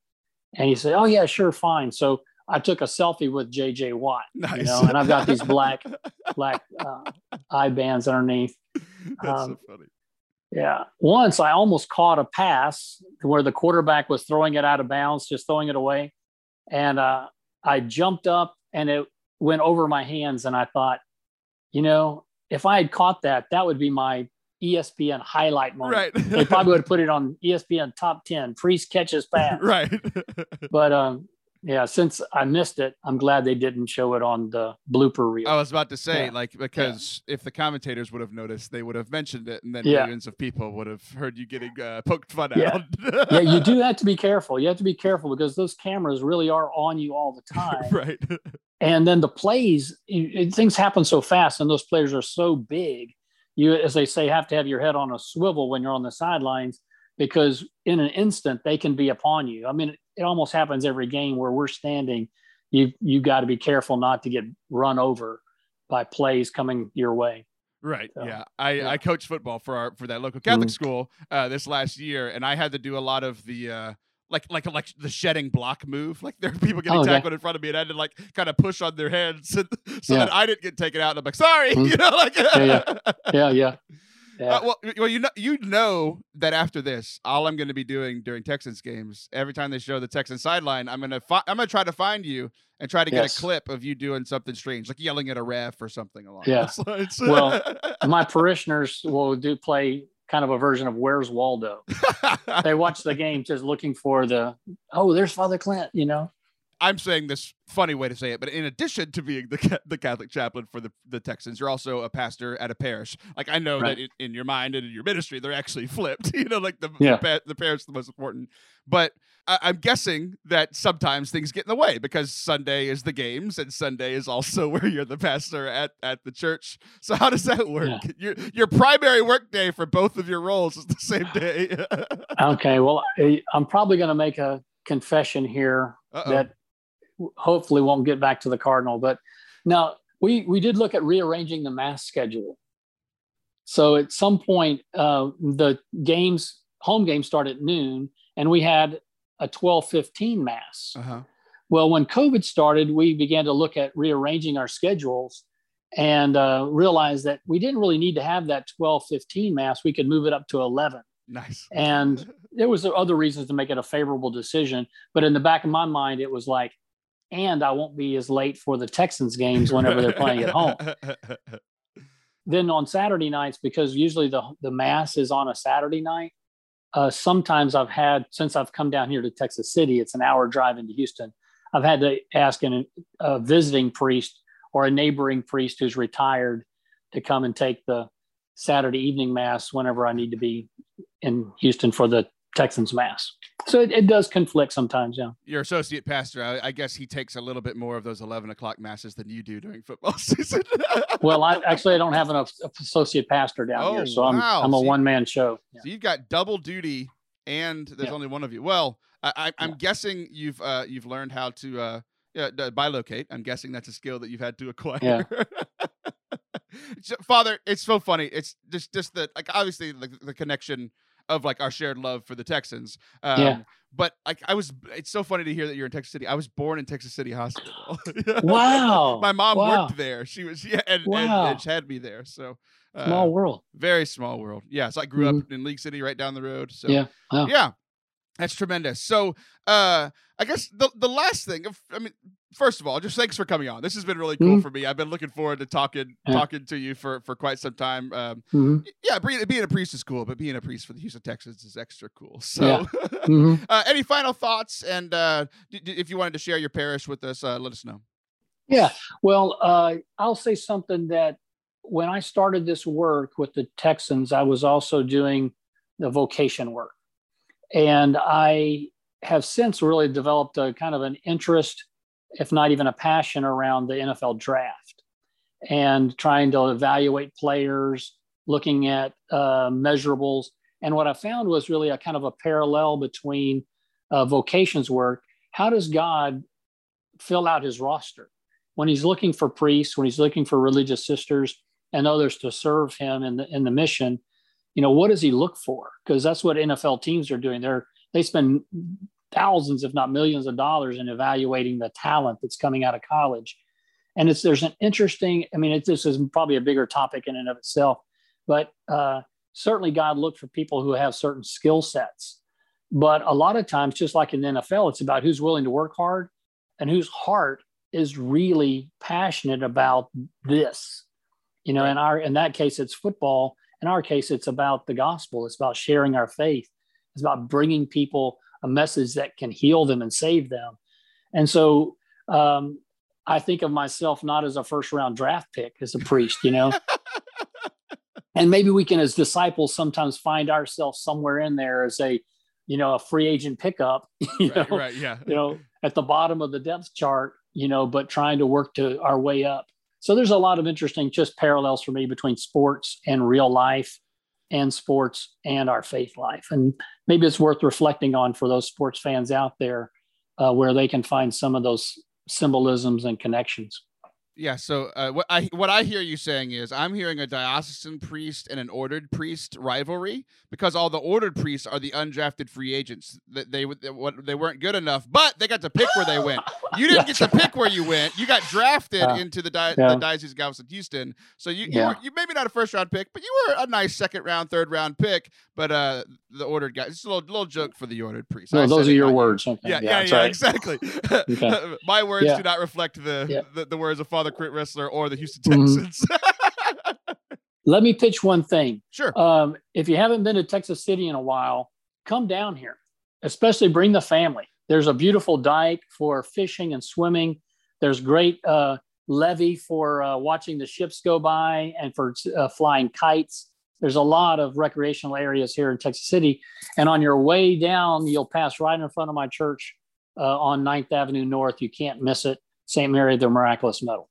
And he said, "Oh yeah, sure, fine." So I took a selfie with JJ Watt, nice. you know, and I've got these black [LAUGHS] black uh, eye bands underneath. That's um, so funny. Yeah. Once I almost caught a pass where the quarterback was throwing it out of bounds, just throwing it away, and uh, I jumped up and it went over my hands, and I thought, you know, if I had caught that, that would be my ESPN highlight moment. Right. they probably would have put it on ESPN top 10, Priest catches [LAUGHS] pass. right. but um, yeah, since I missed it, I'm glad they didn't show it on the blooper reel. I was about to say, yeah. like, because yeah. if the commentators would have noticed, they would have mentioned it, and then yeah. millions of people would have heard you getting uh, poked fun yeah. out. yeah, you do [LAUGHS] have to be careful. You have to be careful because those cameras really are on you all the time. [LAUGHS] right. [LAUGHS] and then the plays, things happen so fast, and those players are so big you, as they say, have to have your head on a swivel when you're on the sidelines because in an instant they can be upon you. I mean, it, it almost happens every game where we're standing. You you got to be careful not to get run over by plays coming your way. Right. So, yeah. I, yeah. I coached football for our for that local Catholic mm-hmm. school uh, this last year, and I had to do a lot of the uh, like like like the shedding block move. Like there are people getting oh, tackled in front of me, and I had to like kind of push on their heads so, [LAUGHS] so yeah. that I didn't get taken out. And I'm like, sorry, [LAUGHS] mm-hmm. you know, like yeah, yeah, [LAUGHS] yeah. yeah. Uh, well, well, you know, you know that after this, all I'm going to be doing during Texans games, every time they show the Texans sideline, I'm gonna fi- I'm gonna try to find you and try to get yes. a clip of you doing something strange, like yelling at a ref or something along yeah. those lines. well, [LAUGHS] my parishioners will do play kind of a version of Where's Waldo. they watch the [LAUGHS] game just looking for the oh, there's Father Clint, you know. I'm saying this funny way to say it, but in addition to being the the Catholic chaplain for the, the Texans, you're also a pastor at a parish. Like I know right. that in, in, your mind and in your ministry, they're actually [LAUGHS] flipped. You know, like the yeah. the, the parish is the most important. But I, am guessing that sometimes things get in the way because Sunday is the games and Sunday is also [LAUGHS] where you're the pastor at at the church. So how does that work? Yeah. Your your primary work day for both of your roles is the same [LAUGHS] day. okay, well, eh, I'm probably going to make a confession here Uh-oh. that hopefully won't get back to the Cardinal. But now we we did look at rearranging the mass schedule. So at some point, uh, the games home games start at noon, and we had a twelve fifteen mass. Uh-huh. Well, when COVID started, we began to look at rearranging our schedules and uh, realized that we didn't really need to have that twelve fifteen mass. We could move it up to 11. Nice. And there was other reasons to make it a favorable decision. But in the back of my mind, it was like, and I won't be as late for the Texans games whenever they're playing at home. [LAUGHS] then on Saturday nights, because usually the the mass is on a Saturday night, uh, sometimes I've had since I've come down here to Texas City, it's an hour drive into Houston. I've had to ask an, a visiting priest or a neighboring priest who's retired to come and take the Saturday evening mass whenever I need to be in Houston for the Texans mass. So it, it does conflict sometimes. Yeah. Your associate pastor, I, I, guess he takes a little bit more of those 11 o'clock masses than you do during football [LAUGHS] season. well, I actually, I don't have an associate pastor down oh, here. So I'm, wow. I'm a one man show. Yeah. So you've got double duty and there's yeah. only one of you. Well, I, am yeah. guessing you've, uh, you've learned how to, uh, yeah, bilocate. I'm guessing that's a skill that you've had to acquire. Yeah. [LAUGHS] Father, it's so funny. It's just just the like obviously the, the connection of like our shared love for the Texans. Um, yeah. But like I was, it's so funny to hear that you're in Texas City. I was born in Texas City Hospital. [LAUGHS] wow. My mom wow. worked there. She was yeah, and, wow. and, and had me there. So uh, small world. Very small world. Yeah. So I grew mm-hmm. up in League City, right down the road. So yeah, wow. yeah. That's tremendous. So, uh, I guess the the last thing, I mean, first of all, just thanks for coming on. This has been really cool mm-hmm. for me. I've been looking forward to talking yeah. talking to you for for quite some time. Um, mm-hmm. Yeah, being, being, a priest is cool, but being a priest for the Houston Texans is extra cool. [LAUGHS] So, yeah. mm-hmm. [LAUGHS] uh, any final thoughts? And uh, d- d- if you wanted to share your parish with us, uh, let us know. Yeah, well, uh, I'll say something that when I started this work with the Texans, I was also doing the vocation work. And I have since really developed a kind of an interest, if not even a passion, around the NFL draft and trying to evaluate players, looking at uh, measurables. And what I found was really a kind of a parallel between uh, vocations work. How does God fill out his roster? When he's looking for priests, when he's looking for religious sisters and others to serve him in the, in the mission, you know, what does he look for? Because that's what NFL teams are doing. They're they spend thousands, if not millions, of dollars in evaluating the talent that's coming out of college. And it's there's an interesting. I mean, it, this is probably a bigger topic in and of itself, but uh, certainly God looked for people who have certain skill sets. But a lot of times, just like in the NFL, it's about who's willing to work hard and whose heart is really passionate about this. You know, in our in that case, it's football in our case, it's about the gospel. It's about sharing our faith. It's about bringing people a message that can heal them and save them. And so um, I think of myself not as a first round draft pick as a priest, you know. [LAUGHS] and maybe we can, as disciples, sometimes find ourselves somewhere in there as a, you know, a free agent pickup, [LAUGHS] you right, know, right, yeah. you know, at the bottom of the depth chart, you know, but trying to work to our way up. So there's a lot of interesting just parallels for me between sports and real life and sports and our faith life. And maybe it's worth reflecting on for those sports fans out there uh, where they can find some of those symbolisms and connections. Yeah. So uh, what I what I hear you saying is I'm hearing a diocesan priest and an ordered priest rivalry because all the ordered priests are the undrafted free agents that they what they weren't good enough, but they got to pick where they went. [LAUGHS] You didn't get to pick where you went. You got drafted uh, into the, di- yeah. the Diocese of Galveston, Houston. So you you, yeah. were, you maybe not a first round pick, but you were a nice second round, third round pick. But uh, the ordered guy, it's a little, little joke for the ordered priest. No, those are your words. Okay. Yeah, yeah, yeah, yeah right. exactly. [LAUGHS] okay. My words do not reflect the, the, the words of Father Clint Ressler or the Houston mm-hmm. Texans. Mm-hmm. [LAUGHS] Let me pitch one thing. Sure. Um, if you haven't been to Texas City in a while, come down here, especially bring the family. There's a beautiful dike for fishing and swimming. There's great uh, levee for uh, watching the ships go by and for uh, flying kites. There's a lot of recreational areas here in Texas City. And on your way down, you'll pass right in front of my church uh, on 9th Avenue North. You can't miss it. St. Mary the Miraculous Medal.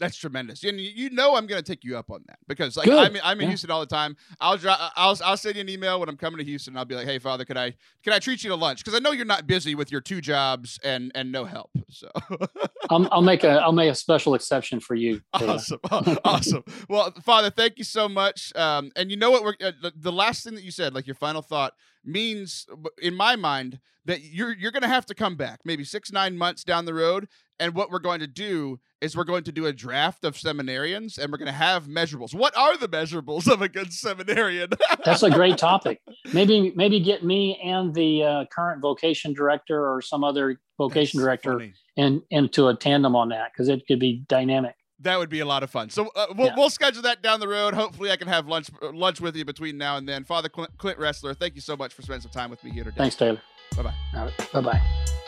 That's tremendous, and you know I'm going to take you up on that because like I'm, I'm in yeah. Houston all the time. I'll drive. I'll I'll send you an email when I'm coming to Houston. I'll be like, hey, Father, could I can I treat you to lunch? Because I know you're not busy with your two jobs and and no help. So [LAUGHS] I'll, I'll make a I'll make a special exception for you. Awesome, [LAUGHS] awesome. Well, Father, thank you so much. Um, and you know what? We're uh, the, the last thing that you said, like your final thought means, in my mind, that you're you're going to have to come back maybe six nine months down the road. And what we're going to do is we're going to do a draft of seminarians, and we're going to have measurables. What are the measurables of a good seminarian? That's a great topic. [LAUGHS] Maybe maybe get me and the uh, current vocation director or some other vocation That's director funny. and into a tandem on that because it could be dynamic. That would be a lot of fun. So uh, we'll, yeah. we'll schedule that down the road. Hopefully, I can have lunch lunch with you between now and then. Father Clint, Clint Ressler, thank you so much for spending some time with me here today. Thanks, Taylor. Bye bye. Right, bye bye.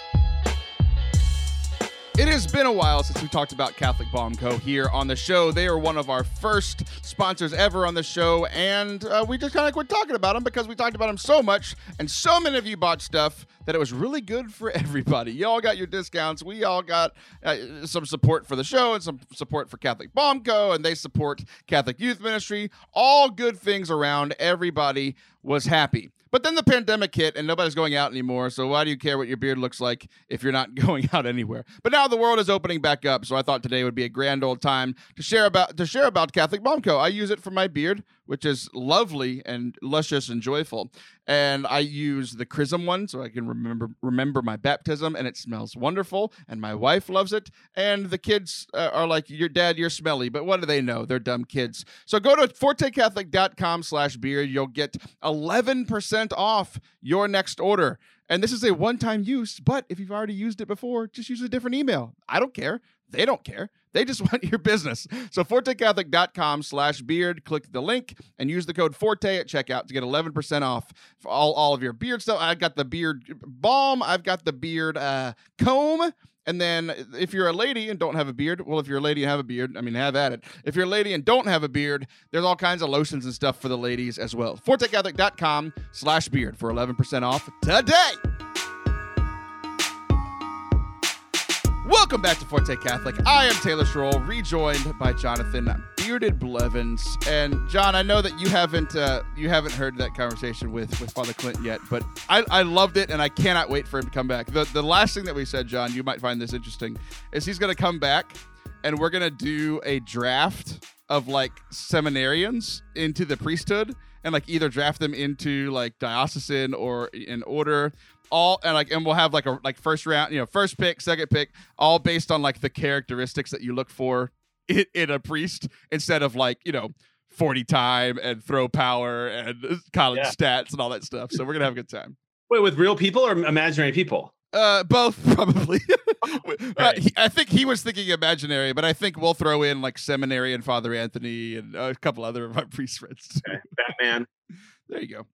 It has been a while since we talked about Catholic Balm Co. here on the show. They are one of our first sponsors ever on the show, and uh, we just kind of quit talking about them because we talked about them so much, and so many of you bought stuff that it was really good for [LAUGHS] everybody. Y'all got your discounts. We all got uh, some support for the show and some support for Catholic Balm Co., and they support Catholic Youth Ministry. All good things around. Everybody was happy. But then the pandemic hit and nobody's going out anymore. So why do you care what your beard looks like if you're not [LAUGHS] going out anywhere? But now the world is opening back up. So I thought today would be a grand old time to share about to share about Catholic Balm Co. I use it for my beard which is lovely and luscious and joyful. And I use the chrism one so I can remember remember my baptism, and it smells wonderful. And my wife loves it. And the kids uh, are like, "Your dad, you're smelly," but what do they know? They're dumb kids. So go to fortecatholic.com/beard. You'll get 11% off your next order. And this is a one-time use, but if you've already used it before, just use a different email. I don't care. They don't care. They just [LAUGHS] want your business. So fortecatholic.com slash beard. Click the link and use the code Forte at checkout to get 11% off for all, all of your beard stuff. I've got the beard balm. I've got the beard uh, comb. And then if you're a lady and don't have a beard, well, if you're a lady and have a beard, I mean, have at it. If you're a lady and don't have a beard, there's all kinds of lotions and stuff for the ladies as well. ForteCatholic.com slash beard for 11% off today. Welcome back to Forte Catholic. I am Taylor Schroll, rejoined by Jonathan Bearded Blevins. And John, I know that you haven't uh, you haven't heard that conversation with with Father Clint yet, but I, I loved it, and I cannot wait for him to come back. The the last thing that we said, John, you might find this interesting, is he's to come back, and we're to do a draft of like seminarians into the priesthood and like either draft them into like diocesan or in order all and like and we'll have like a like first round, you know, first pick, second pick, all based on like the characteristics that you look for [LAUGHS] in, in a priest instead of like, you know, 40 time and throw power and [LAUGHS] college yeah. stats and all that stuff. So we're gonna have a good time. Wait, with real people or imaginary people? Uh, both [LAUGHS] probably. uh, he, I think he was thinking imaginary, but I think we'll throw in like seminary and Father Anthony and a couple other of our priest friends. Okay. Batman. there you go.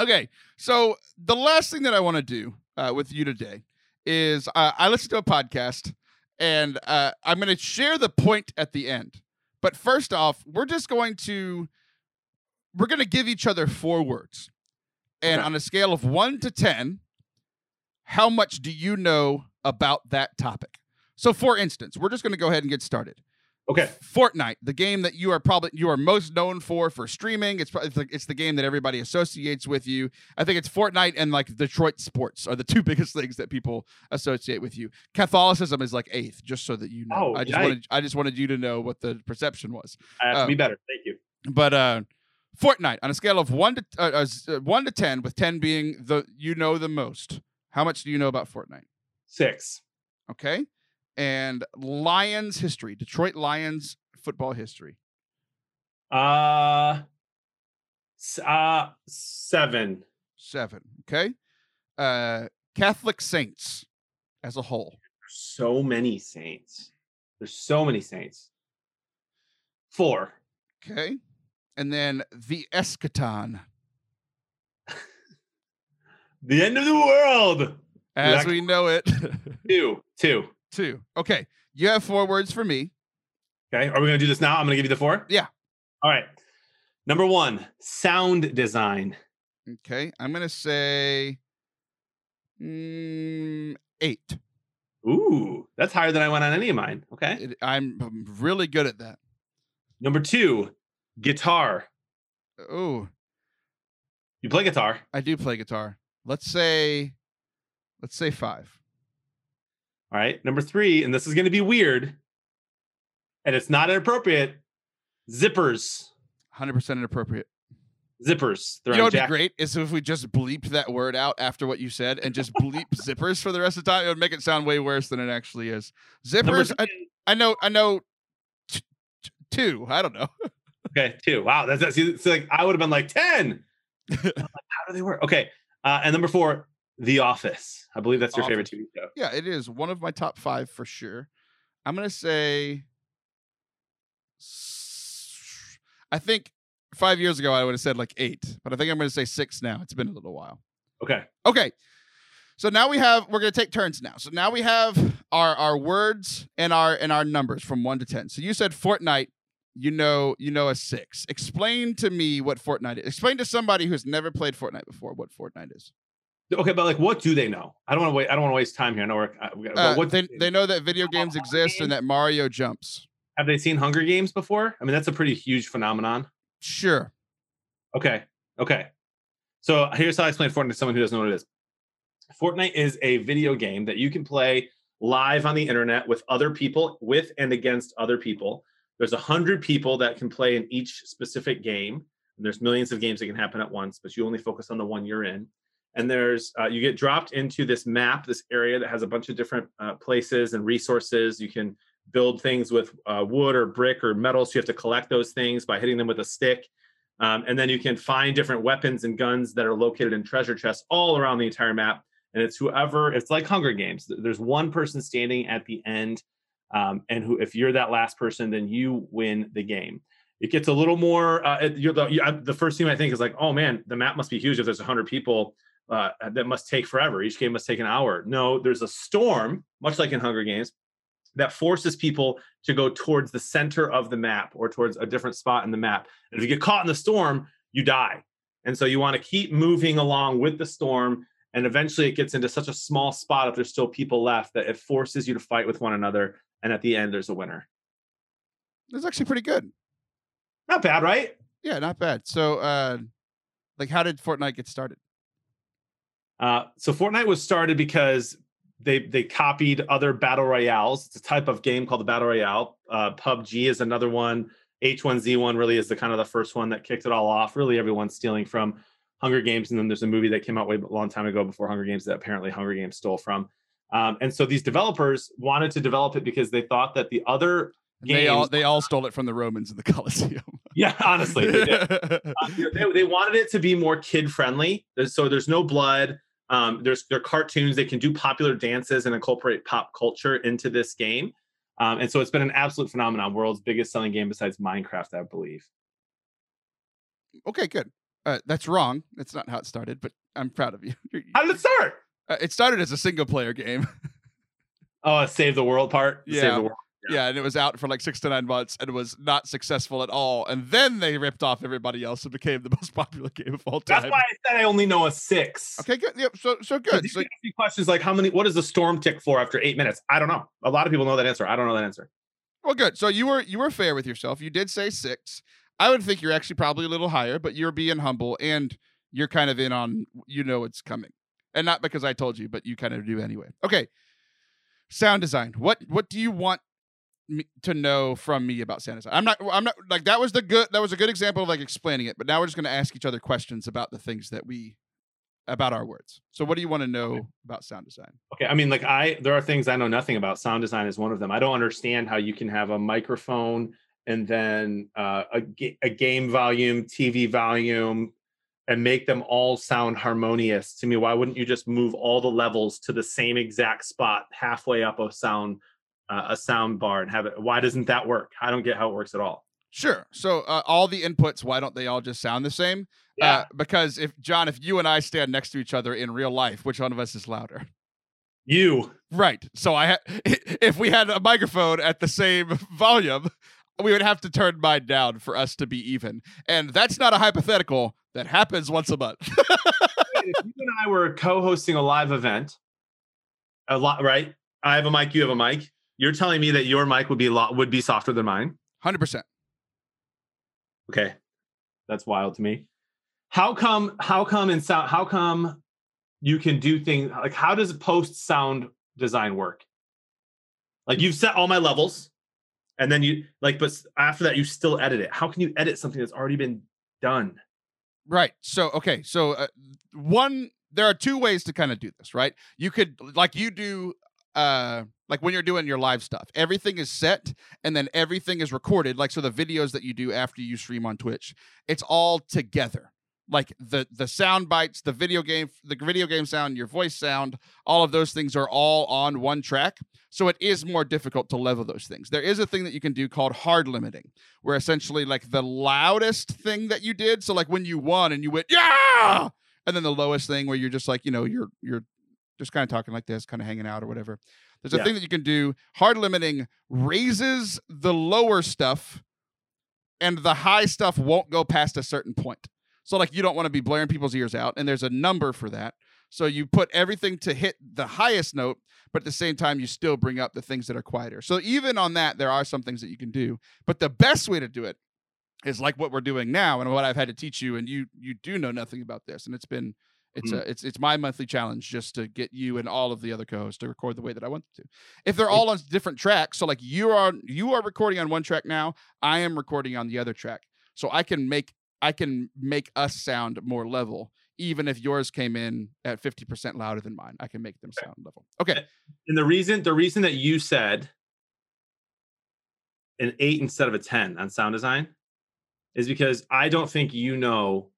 Okay, so the last thing that I want to do uh, with you today is uh, I listened to a podcast, and uh, I'm going to share the point at the end. But first off, we're just going to we're going to give each other four words, and okay. on a scale of one to ten, how much do you know about that topic? So, for instance, we're just going to go ahead and get started. Okay. Fortnite, the game that you are probably you are most known for for streaming. It's it's, it's the game that everybody associates with you. I think it's Fortnite and like Detroit sports are the [LAUGHS] two biggest things that people associate with you. Catholicism is like eighth, just so that you know. Oh, I just wanted I just wanted you to know what the perception was. I have to be um, better. Thank you. But uh Fortnite on a scale of one to uh, uh, one to ten, with ten being the you know the most. How much do you know about Fortnite? Six. Okay and Lions history, Detroit Lions football history? Uh, uh seven. Seven. Okay. Uh, Catholic saints as a whole. So many saints. There's so many saints. Four. Okay. And then the eschaton. [LAUGHS] the end of the world. As we know it. [LAUGHS] two. Two. Two. Okay. You have four words for me. Okay. Are we going to do this now? I'm going to give you the four. Yeah. All right. Number one, sound design. Okay. I'm going to say mm, eight. Ooh, that's higher than I went on any of mine. Okay. It, I'm really good at that. Number two, guitar. Oh. You play guitar. I do play guitar. Let's say, let's say five. All right. Number three, and this is going to be weird and it's not inappropriate zippers. 100% inappropriate. zippers. They're you know what'd be great is if we just bleep that word out after what you said and just bleep [LAUGHS] zippers for the rest of the time. It would make it sound way worse than it actually is. Zippers. I, I, know. I know. T- t- two. I don't know. [LAUGHS] okay, two. Wow, that's, that's like I would have been like ten. like, [LAUGHS] how do they work? Okay, uh, and number four, The Office. I believe that's your Office. favorite TV show. Yeah, it is one of my top five for sure. I'm gonna say. I think five years ago I would have said like eight, but I think I'm going to say six now. It's been a little while. Okay. Okay. So now we have we're going to take turns now. So now we have our our words and our and our numbers from 1 to 10. So you said Fortnite, you know you know a 6. Explain to me what Fortnite is. Explain to somebody who's never played Fortnite before what Fortnite is. Okay, but like what do they know? I don't want to wait I don't want to waste time here. I know we're, uh, what they, they know that video games exist and that Mario jumps. Have they seen Hunger Games before? I mean, that's a pretty huge phenomenon. Sure. Okay. Okay. So here's how I explain Fortnite to someone who doesn't know what it is. Fortnite is a video game that you can play live on the internet with other people, with and against other people. There's a hundred people that can play in each specific game. And there's millions of games that can happen at once, but you only focus on the one you're in. And there's uh, you get dropped into this map, this area that has a bunch of different uh, places and resources. You can build things with uh, wood or brick or metal. So you have to collect those things by hitting them with a stick. Um, and then you can find different weapons and guns that are located in treasure chests all around the entire map. And it's whoever, it's like Hunger Games. There's one person standing at the end. Um, and who, if you're that last person, then you win the game. It gets a little more, uh, the, the first thing I think is like, oh man, the map must be huge if there's 100 people. Uh, that must take forever. Each game must take an hour. No, there's a storm, much like in Hunger Games, that forces people to go towards the center of the map or towards a different spot in the map. And if you get caught in the storm, you die. And so you want to keep moving along with the storm. And eventually it gets into such a small spot if there's still people left that it forces you to fight with one another. And at the end, there's a winner. That's actually pretty good. Not bad, right? Yeah, not bad. So, uh, like, how did Fortnite get started? Uh, so Fortnite was started because they they copied other battle royales. It's a type of game called the battle royale. Uh, PUBG is another one. H1Z1 really is the kind of the first one that kicked it all off. Really, everyone's stealing from Hunger Games, and then there's a movie that came out way a long time ago before Hunger Games that apparently Hunger Games stole from. Um, and so these developers wanted to develop it because they thought that the other games, they all they all stole it from the Romans in the [LAUGHS] Colosseum. yeah, honestly, they, [LAUGHS] uh, they, they wanted it to be more kid friendly. So there's no blood um, there's there are cartoons. They can do popular dances and incorporate pop culture into this game. Um, and so it's been an absolute phenomenon. World's biggest selling game besides Minecraft, I believe. Okay, good. Uh, that's wrong. That's not how it started, but I'm proud of you. [LAUGHS] How did it start? Uh, it started as a single player game. [LAUGHS] oh, save the world part. Yeah. Save the world. Yeah. yeah. and it was out for like six to nine months and it was not successful at all. And then they ripped off everybody else and became the [LAUGHS] most popular game of all time. That's why I said I only know a six. Okay, good. Yep. So so good. So, questions like how many? What does the storm tick for after eight minutes? I don't know. A lot of people know that answer. I don't know that answer. Well, good. So you were you were fair with yourself. You did say six. I would think you're actually probably a little higher, but you're being humble and you're kind of in on you know it's coming, and not because I told you, but you kind of do anyway. Okay. Sound design. What what do you want to know from me about Santa. I'm not. I'm not like that was the good. That was a good example of like explaining it. But now we're just going to ask each other questions about the things that we about our words. So, what do you want to know okay. about sound design? Okay, I mean, like I there are things I know nothing about. Sound design is one of them. I don't understand how you can have a microphone and then uh, a a game volume, TV volume, and make them all sound harmonious. To me, why wouldn't you just move all the levels to the same exact spot halfway up a sound uh, a sound bar and have it. Why doesn't that work? I don't get how it works at all. Sure. So uh, all the inputs, why don't they all just sound the same? Uh, yeah. Uh, because if John, if you and I stand next to each other in real life, which one of us is louder? You. Right. So I, ha- [LAUGHS] if we had a microphone at the same [LAUGHS] volume, we would have to turn mine down for us to be even, and that's not a hypothetical. That happens once a month. [LAUGHS] if you and I were co-hosting a live event, a lot, right? I have a mic, you have a mic you're telling me that your mic would be lo- would be softer than mine? Hundred percent. Okay, that's wild to me. How come? How come in sound? How come you can do things like? How does post sound design work? Like you've set all my levels, and then you like, but after that you still edit it. How can you edit something that's already been done? Right. So okay. So uh, one, there are two ways to kind of do this. Right. You could like you do. Uh, like when you're doing your live stuff, everything is set and then everything is recorded. Like so, the videos that you do after you stream on Twitch, it's all together like the the sound bites the video game the video game sound your voice sound all of those things are all on one track so it is more difficult to level those things there is a thing that you can do called hard limiting where essentially like the loudest thing that you did so like when you won and you went yeah and then the lowest thing where you're just like you know you're you're just kind of talking like this kind of hanging out or whatever there's a yeah. thing that you can do hard limiting raises the lower stuff and the high stuff won't go past a certain point so like you don't want to be blaring people's ears out, and there's a number for that. So you put everything to hit the highest note, but at the same time you still bring up the things that are quieter. So even on that, there are some things that you can do. But the best way to do it is like what we're doing now, and what I've had to teach you, and you you do know nothing about this, and it's been it's mm. a it's it's my monthly challenge just to get you and all of the other co-hosts to record the way that I want them to. If they're all on different tracks, so like you are you are recording on one track now, I am recording on the other track. So I can make I can make us sound more level, even if yours came in at 50% louder than mine. I can make them sound level. Okay. And the reason the reason that you said an eight instead of a 10 on sound design is because I don't think you know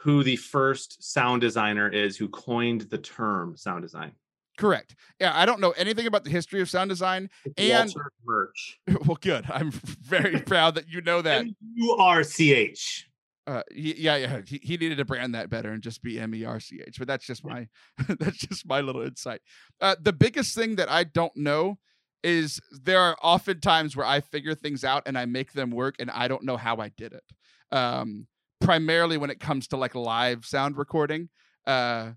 who the first sound designer is who coined the term sound design. Correct. Yeah, I don't know anything about the history of sound design. And Walter. [LAUGHS] Well, good. I'm [LAUGHS] very proud that you know that. U R C H. Uh, yeah, yeah. He, he needed to brand that better and just be M E R C H. But that's just my [LAUGHS] that's just my little insight. Uh, the biggest thing that I don't know is there are often times where I figure things out and I make them work and I don't know how I did it. Um, primarily when it comes to like live sound recording. Uh,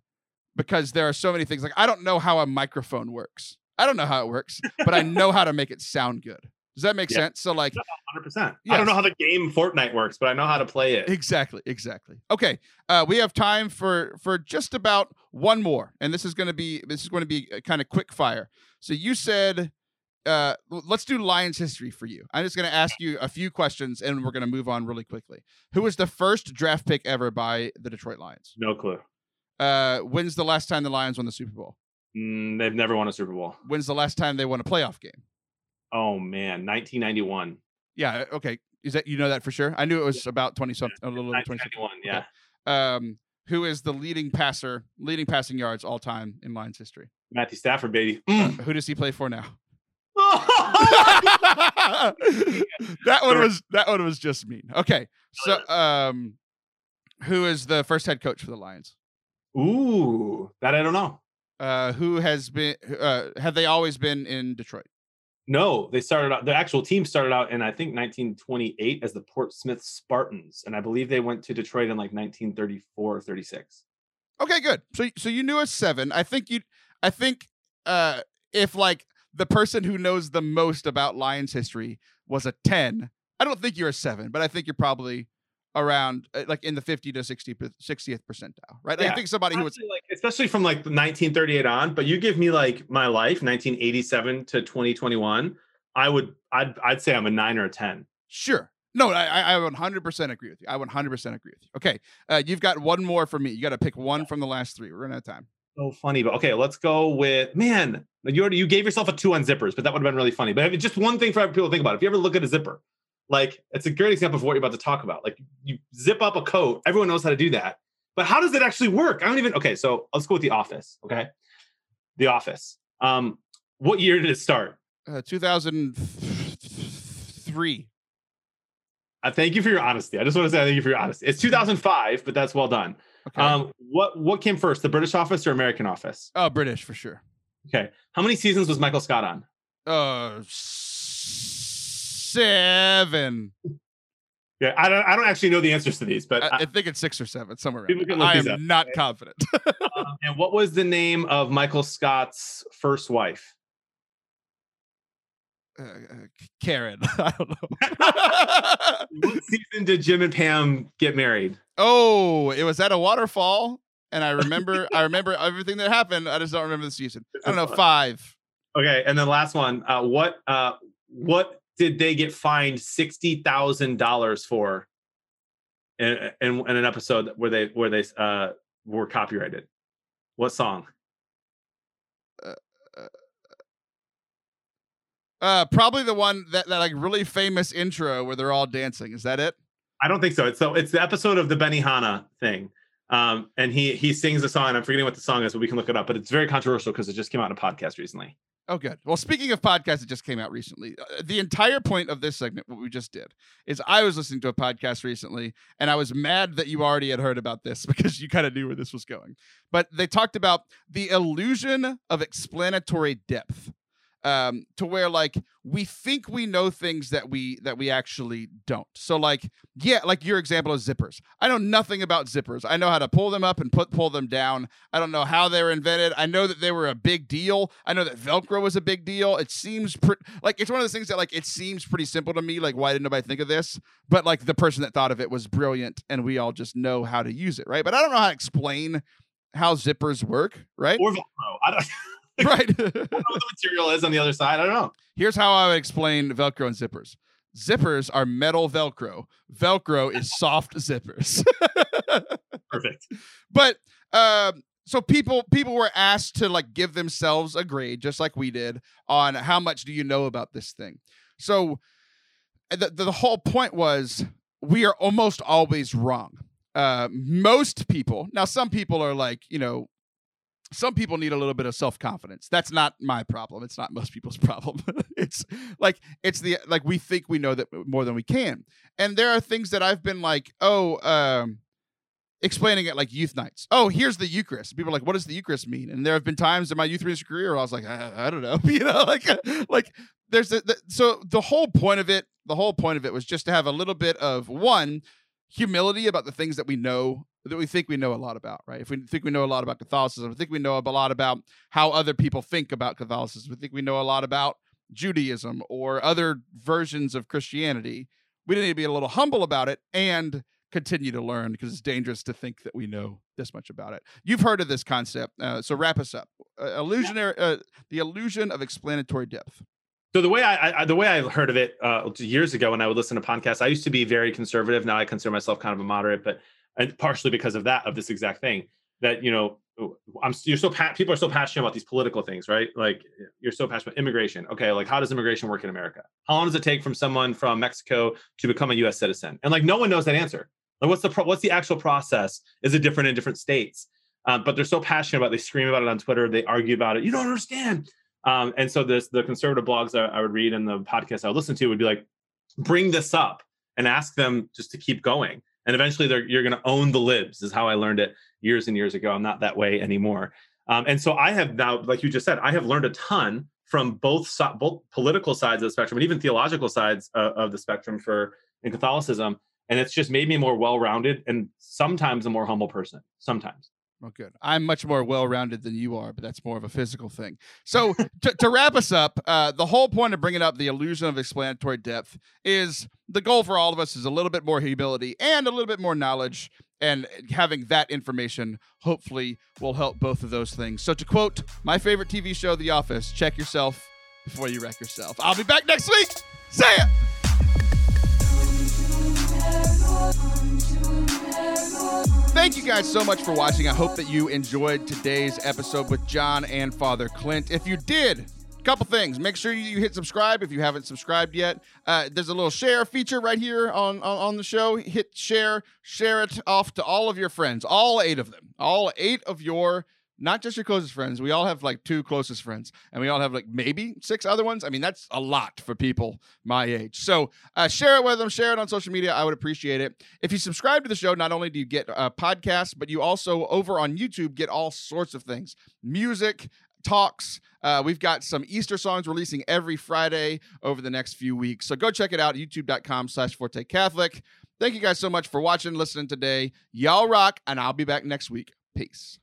because there are so many things. Like I don't know how a microphone works. I don't know how it works, but I know how to make it sound good. Does that make yeah. sense? So like 100%. Yes. I don't know how the game Fortnite works, but I know how to play it. Exactly, exactly. Okay. Uh, we have time for for just about one more. And this is going to be this is going to be kind of quick fire. So you said uh, let's do Lions history for you. I'm just going to ask you a few questions and we're going to move on really quickly. Who was the first draft pick ever by the Detroit Lions? No clue. Uh, when's the last time the Lions won the Super Bowl? Mm, they've never won a Super Bowl. When's the last time they won a playoff game? Oh man, 1991. Yeah. Okay. Is that you know that for sure? I knew it was about 20 something, a little over 20. Yeah. Okay. Um, who is the leading passer, leading passing yards all time in Lions history? Matthew Stafford, baby. Mm. Uh, who does he play for now? [LAUGHS] that one was that one was just mean. Okay, so um, who is the first head coach for the Lions? Ooh, that I don't know. Uh, who has been? Uh, have they always been in Detroit? No, they started out. The actual team started out in I think 1928 as the Portsmouth Spartans, and I believe they went to Detroit in like 1934 or 36. Okay, good. So, so you knew a seven. I think you. I think uh, if like the person who knows the most about Lions history was a ten, I don't think you're a seven, but I think you're probably around uh, like in the 50 to 60 60th percentile right? Yeah. i think somebody who was like especially from like 1938 on but you give me like my life 1987 to 2021 i would i'd, I'd say i'm a 9 or a 10 sure. No i i 100% agree with you. I 100% agree with you. Okay uh, you've got one more for me. You got to pick one from the last three. We're running out of time so funny but okay let's go with man you already you gave yourself a two on zippers but that would have been really funny but just one thing for people to think about if you ever look at a zipper like it's a great example of what you're about to talk about. Like you zip up a coat, everyone knows how to do that. But how does it actually work? I don't even okay, so let's go with the office. Okay. The office. Um, what year did it start? Uh, 2003. Uh, thank you for your honesty. I just want to say thank you for your honesty. It's 2005, but that's well done. Okay. Um, what what came first, the British office or American office? Oh, British for sure. Okay. How many seasons was Michael Scott on? Uh, seven. Yeah, I don't. I don't actually know the answers to these, but I, I think it's six or seven somewhere. I am up, not okay. confident. [LAUGHS] um, and what was the name of Michael Scott's first wife? Uh, uh Karen. [LAUGHS] I don't know. [LAUGHS] [LAUGHS] what season did Jim and Pam get married? Oh, it was at a waterfall, and I remember. I remember everything that happened. I just don't remember the season. I don't know. Five. Okay, and then last one. Uh, what? Uh, what did they get fined sixty thousand dollars for in, in, in an episode where they where they uh, were copyrighted? What song? Uh, uh, uh, probably the one that, that like really famous intro where they're all dancing. Is that it? I don't think so. It's so it's the episode of the Benihana thing. Um, and he he sings a song. I'm forgetting what the song is, but we can look it up. But it's very controversial because it just came out in a podcast recently. Oh, good. Well, speaking of podcasts that just came out recently, uh, the entire point of this segment, what we just did, is I was listening to a podcast recently and I was mad that you already had heard about this [LAUGHS] because you kind of knew where this was going. But they talked about the illusion of explanatory depth um, to where like we think we know things that we that we actually don't. So like yeah, like your example of zippers. I know nothing about zippers. I know how to pull them up and put pull them down. I don't know how they were invented. I know that they were a big deal. I know that Velcro was a big deal. It seems pre- like it's one of those things that like it seems pretty simple to me. Like why didn't nobody think of this? But like the person that thought of it was brilliant, and we all just know how to use it, right? But I don't know how to explain how zippers work, right? Or Velcro. I don't. [LAUGHS] [LAUGHS] right. [LAUGHS] what the material is on the other side. I don't know. Here's how I would explain Velcro and zippers. Zippers are metal Velcro. Velcro is soft zippers. [LAUGHS] Perfect. But um, so people people were asked to like give themselves a grade, just like we did, on how much do you know about this thing. So the the whole point was we are almost always wrong. Uh, most people now, some people are like you know some people need a little bit of self-confidence. That's not my problem. It's not most people's [LAUGHS] problem. It's like it's the like we think we know that more than we can. And there are things that i've been like oh um explaining it like youth nights. Oh here's the eucharist. People are like what does the eucharist mean? And there have been times in my youth ministry career where i was like i, I don't know [LAUGHS] you know like like there's the, the so the whole point of it the whole point of it was just to have a little bit of one humility about the things that we know that we think we know a lot about, right? If we think we know a lot about Catholicism, we think we know a lot about how other people think about Catholicism, we think we know a lot about Judaism or other versions of Christianity. We need to be a little humble about it and continue to learn because it's dangerous to think that we know this much about it. You've heard of this concept, uh, so wrap us up. Uh, illusionary, uh, the illusion of explanatory depth. So the way I, I, the way I heard of it uh, years ago when I would listen to podcasts, I used to be very conservative. Now I consider myself kind of a moderate, but and partially because of that of this exact thing that you know I'm you're so people are so passionate about these political things, right? Like you're so passionate about immigration. Okay, like how does immigration work in America? How long does it take from someone from Mexico to become a U.S. citizen? And like no one knows that answer. Like what's the pro- what's the actual process? Is it different in different states? Um, but they're so passionate about. It, they scream about it on Twitter. They argue about it. You don't understand. Um, and so this the conservative blogs I, I would read and the podcasts I would listen to would be like, bring this up and ask them just to keep going and eventually you're going to own the libs is how i learned it years and years ago. I'm not that way anymore. Um, and so i have now like you just said i have learned a ton from both both political sides of the spectrum and even theological sides uh, of the spectrum for in catholicism. And it's just made me more well-rounded and sometimes a more humble person sometimes well, good. I'm much more well-rounded than you are, but that's more of a physical thing. So, to, to, wrap us up, uh, the whole point of bringing up the illusion of explanatory depth is the goal for all of us is a little bit more humility and a little bit more knowledge, and having that information hopefully will help both of those things. So, to quote my favorite TV show, The Office, check yourself before you wreck yourself. I'll be back next week. See ya. Thank you guys so much for watching. I hope that you enjoyed today's episode with John and Father Clint. If you did, couple things make sure you hit subscribe if you haven't subscribed yet uh, there's a little share feature right here on, on, on the show hit share share it off to all of your friends all eight of them all eight of your not just your closest friends. We all have like two closest friends, and we all have like maybe six other ones. I mean, that's a lot for people my age. So uh, share it with them, share it on social media. I would appreciate it. If you subscribe to the show, not only do you get a podcast, but you also over on YouTube get all sorts of things music, talks. Uh, we've got some Easter songs releasing every Friday over the next few weeks. So go check it out, youtube.com slash Forte Catholic. Thank you guys so much for watching, listening today. Y'all rock, and I'll be back next week. Peace.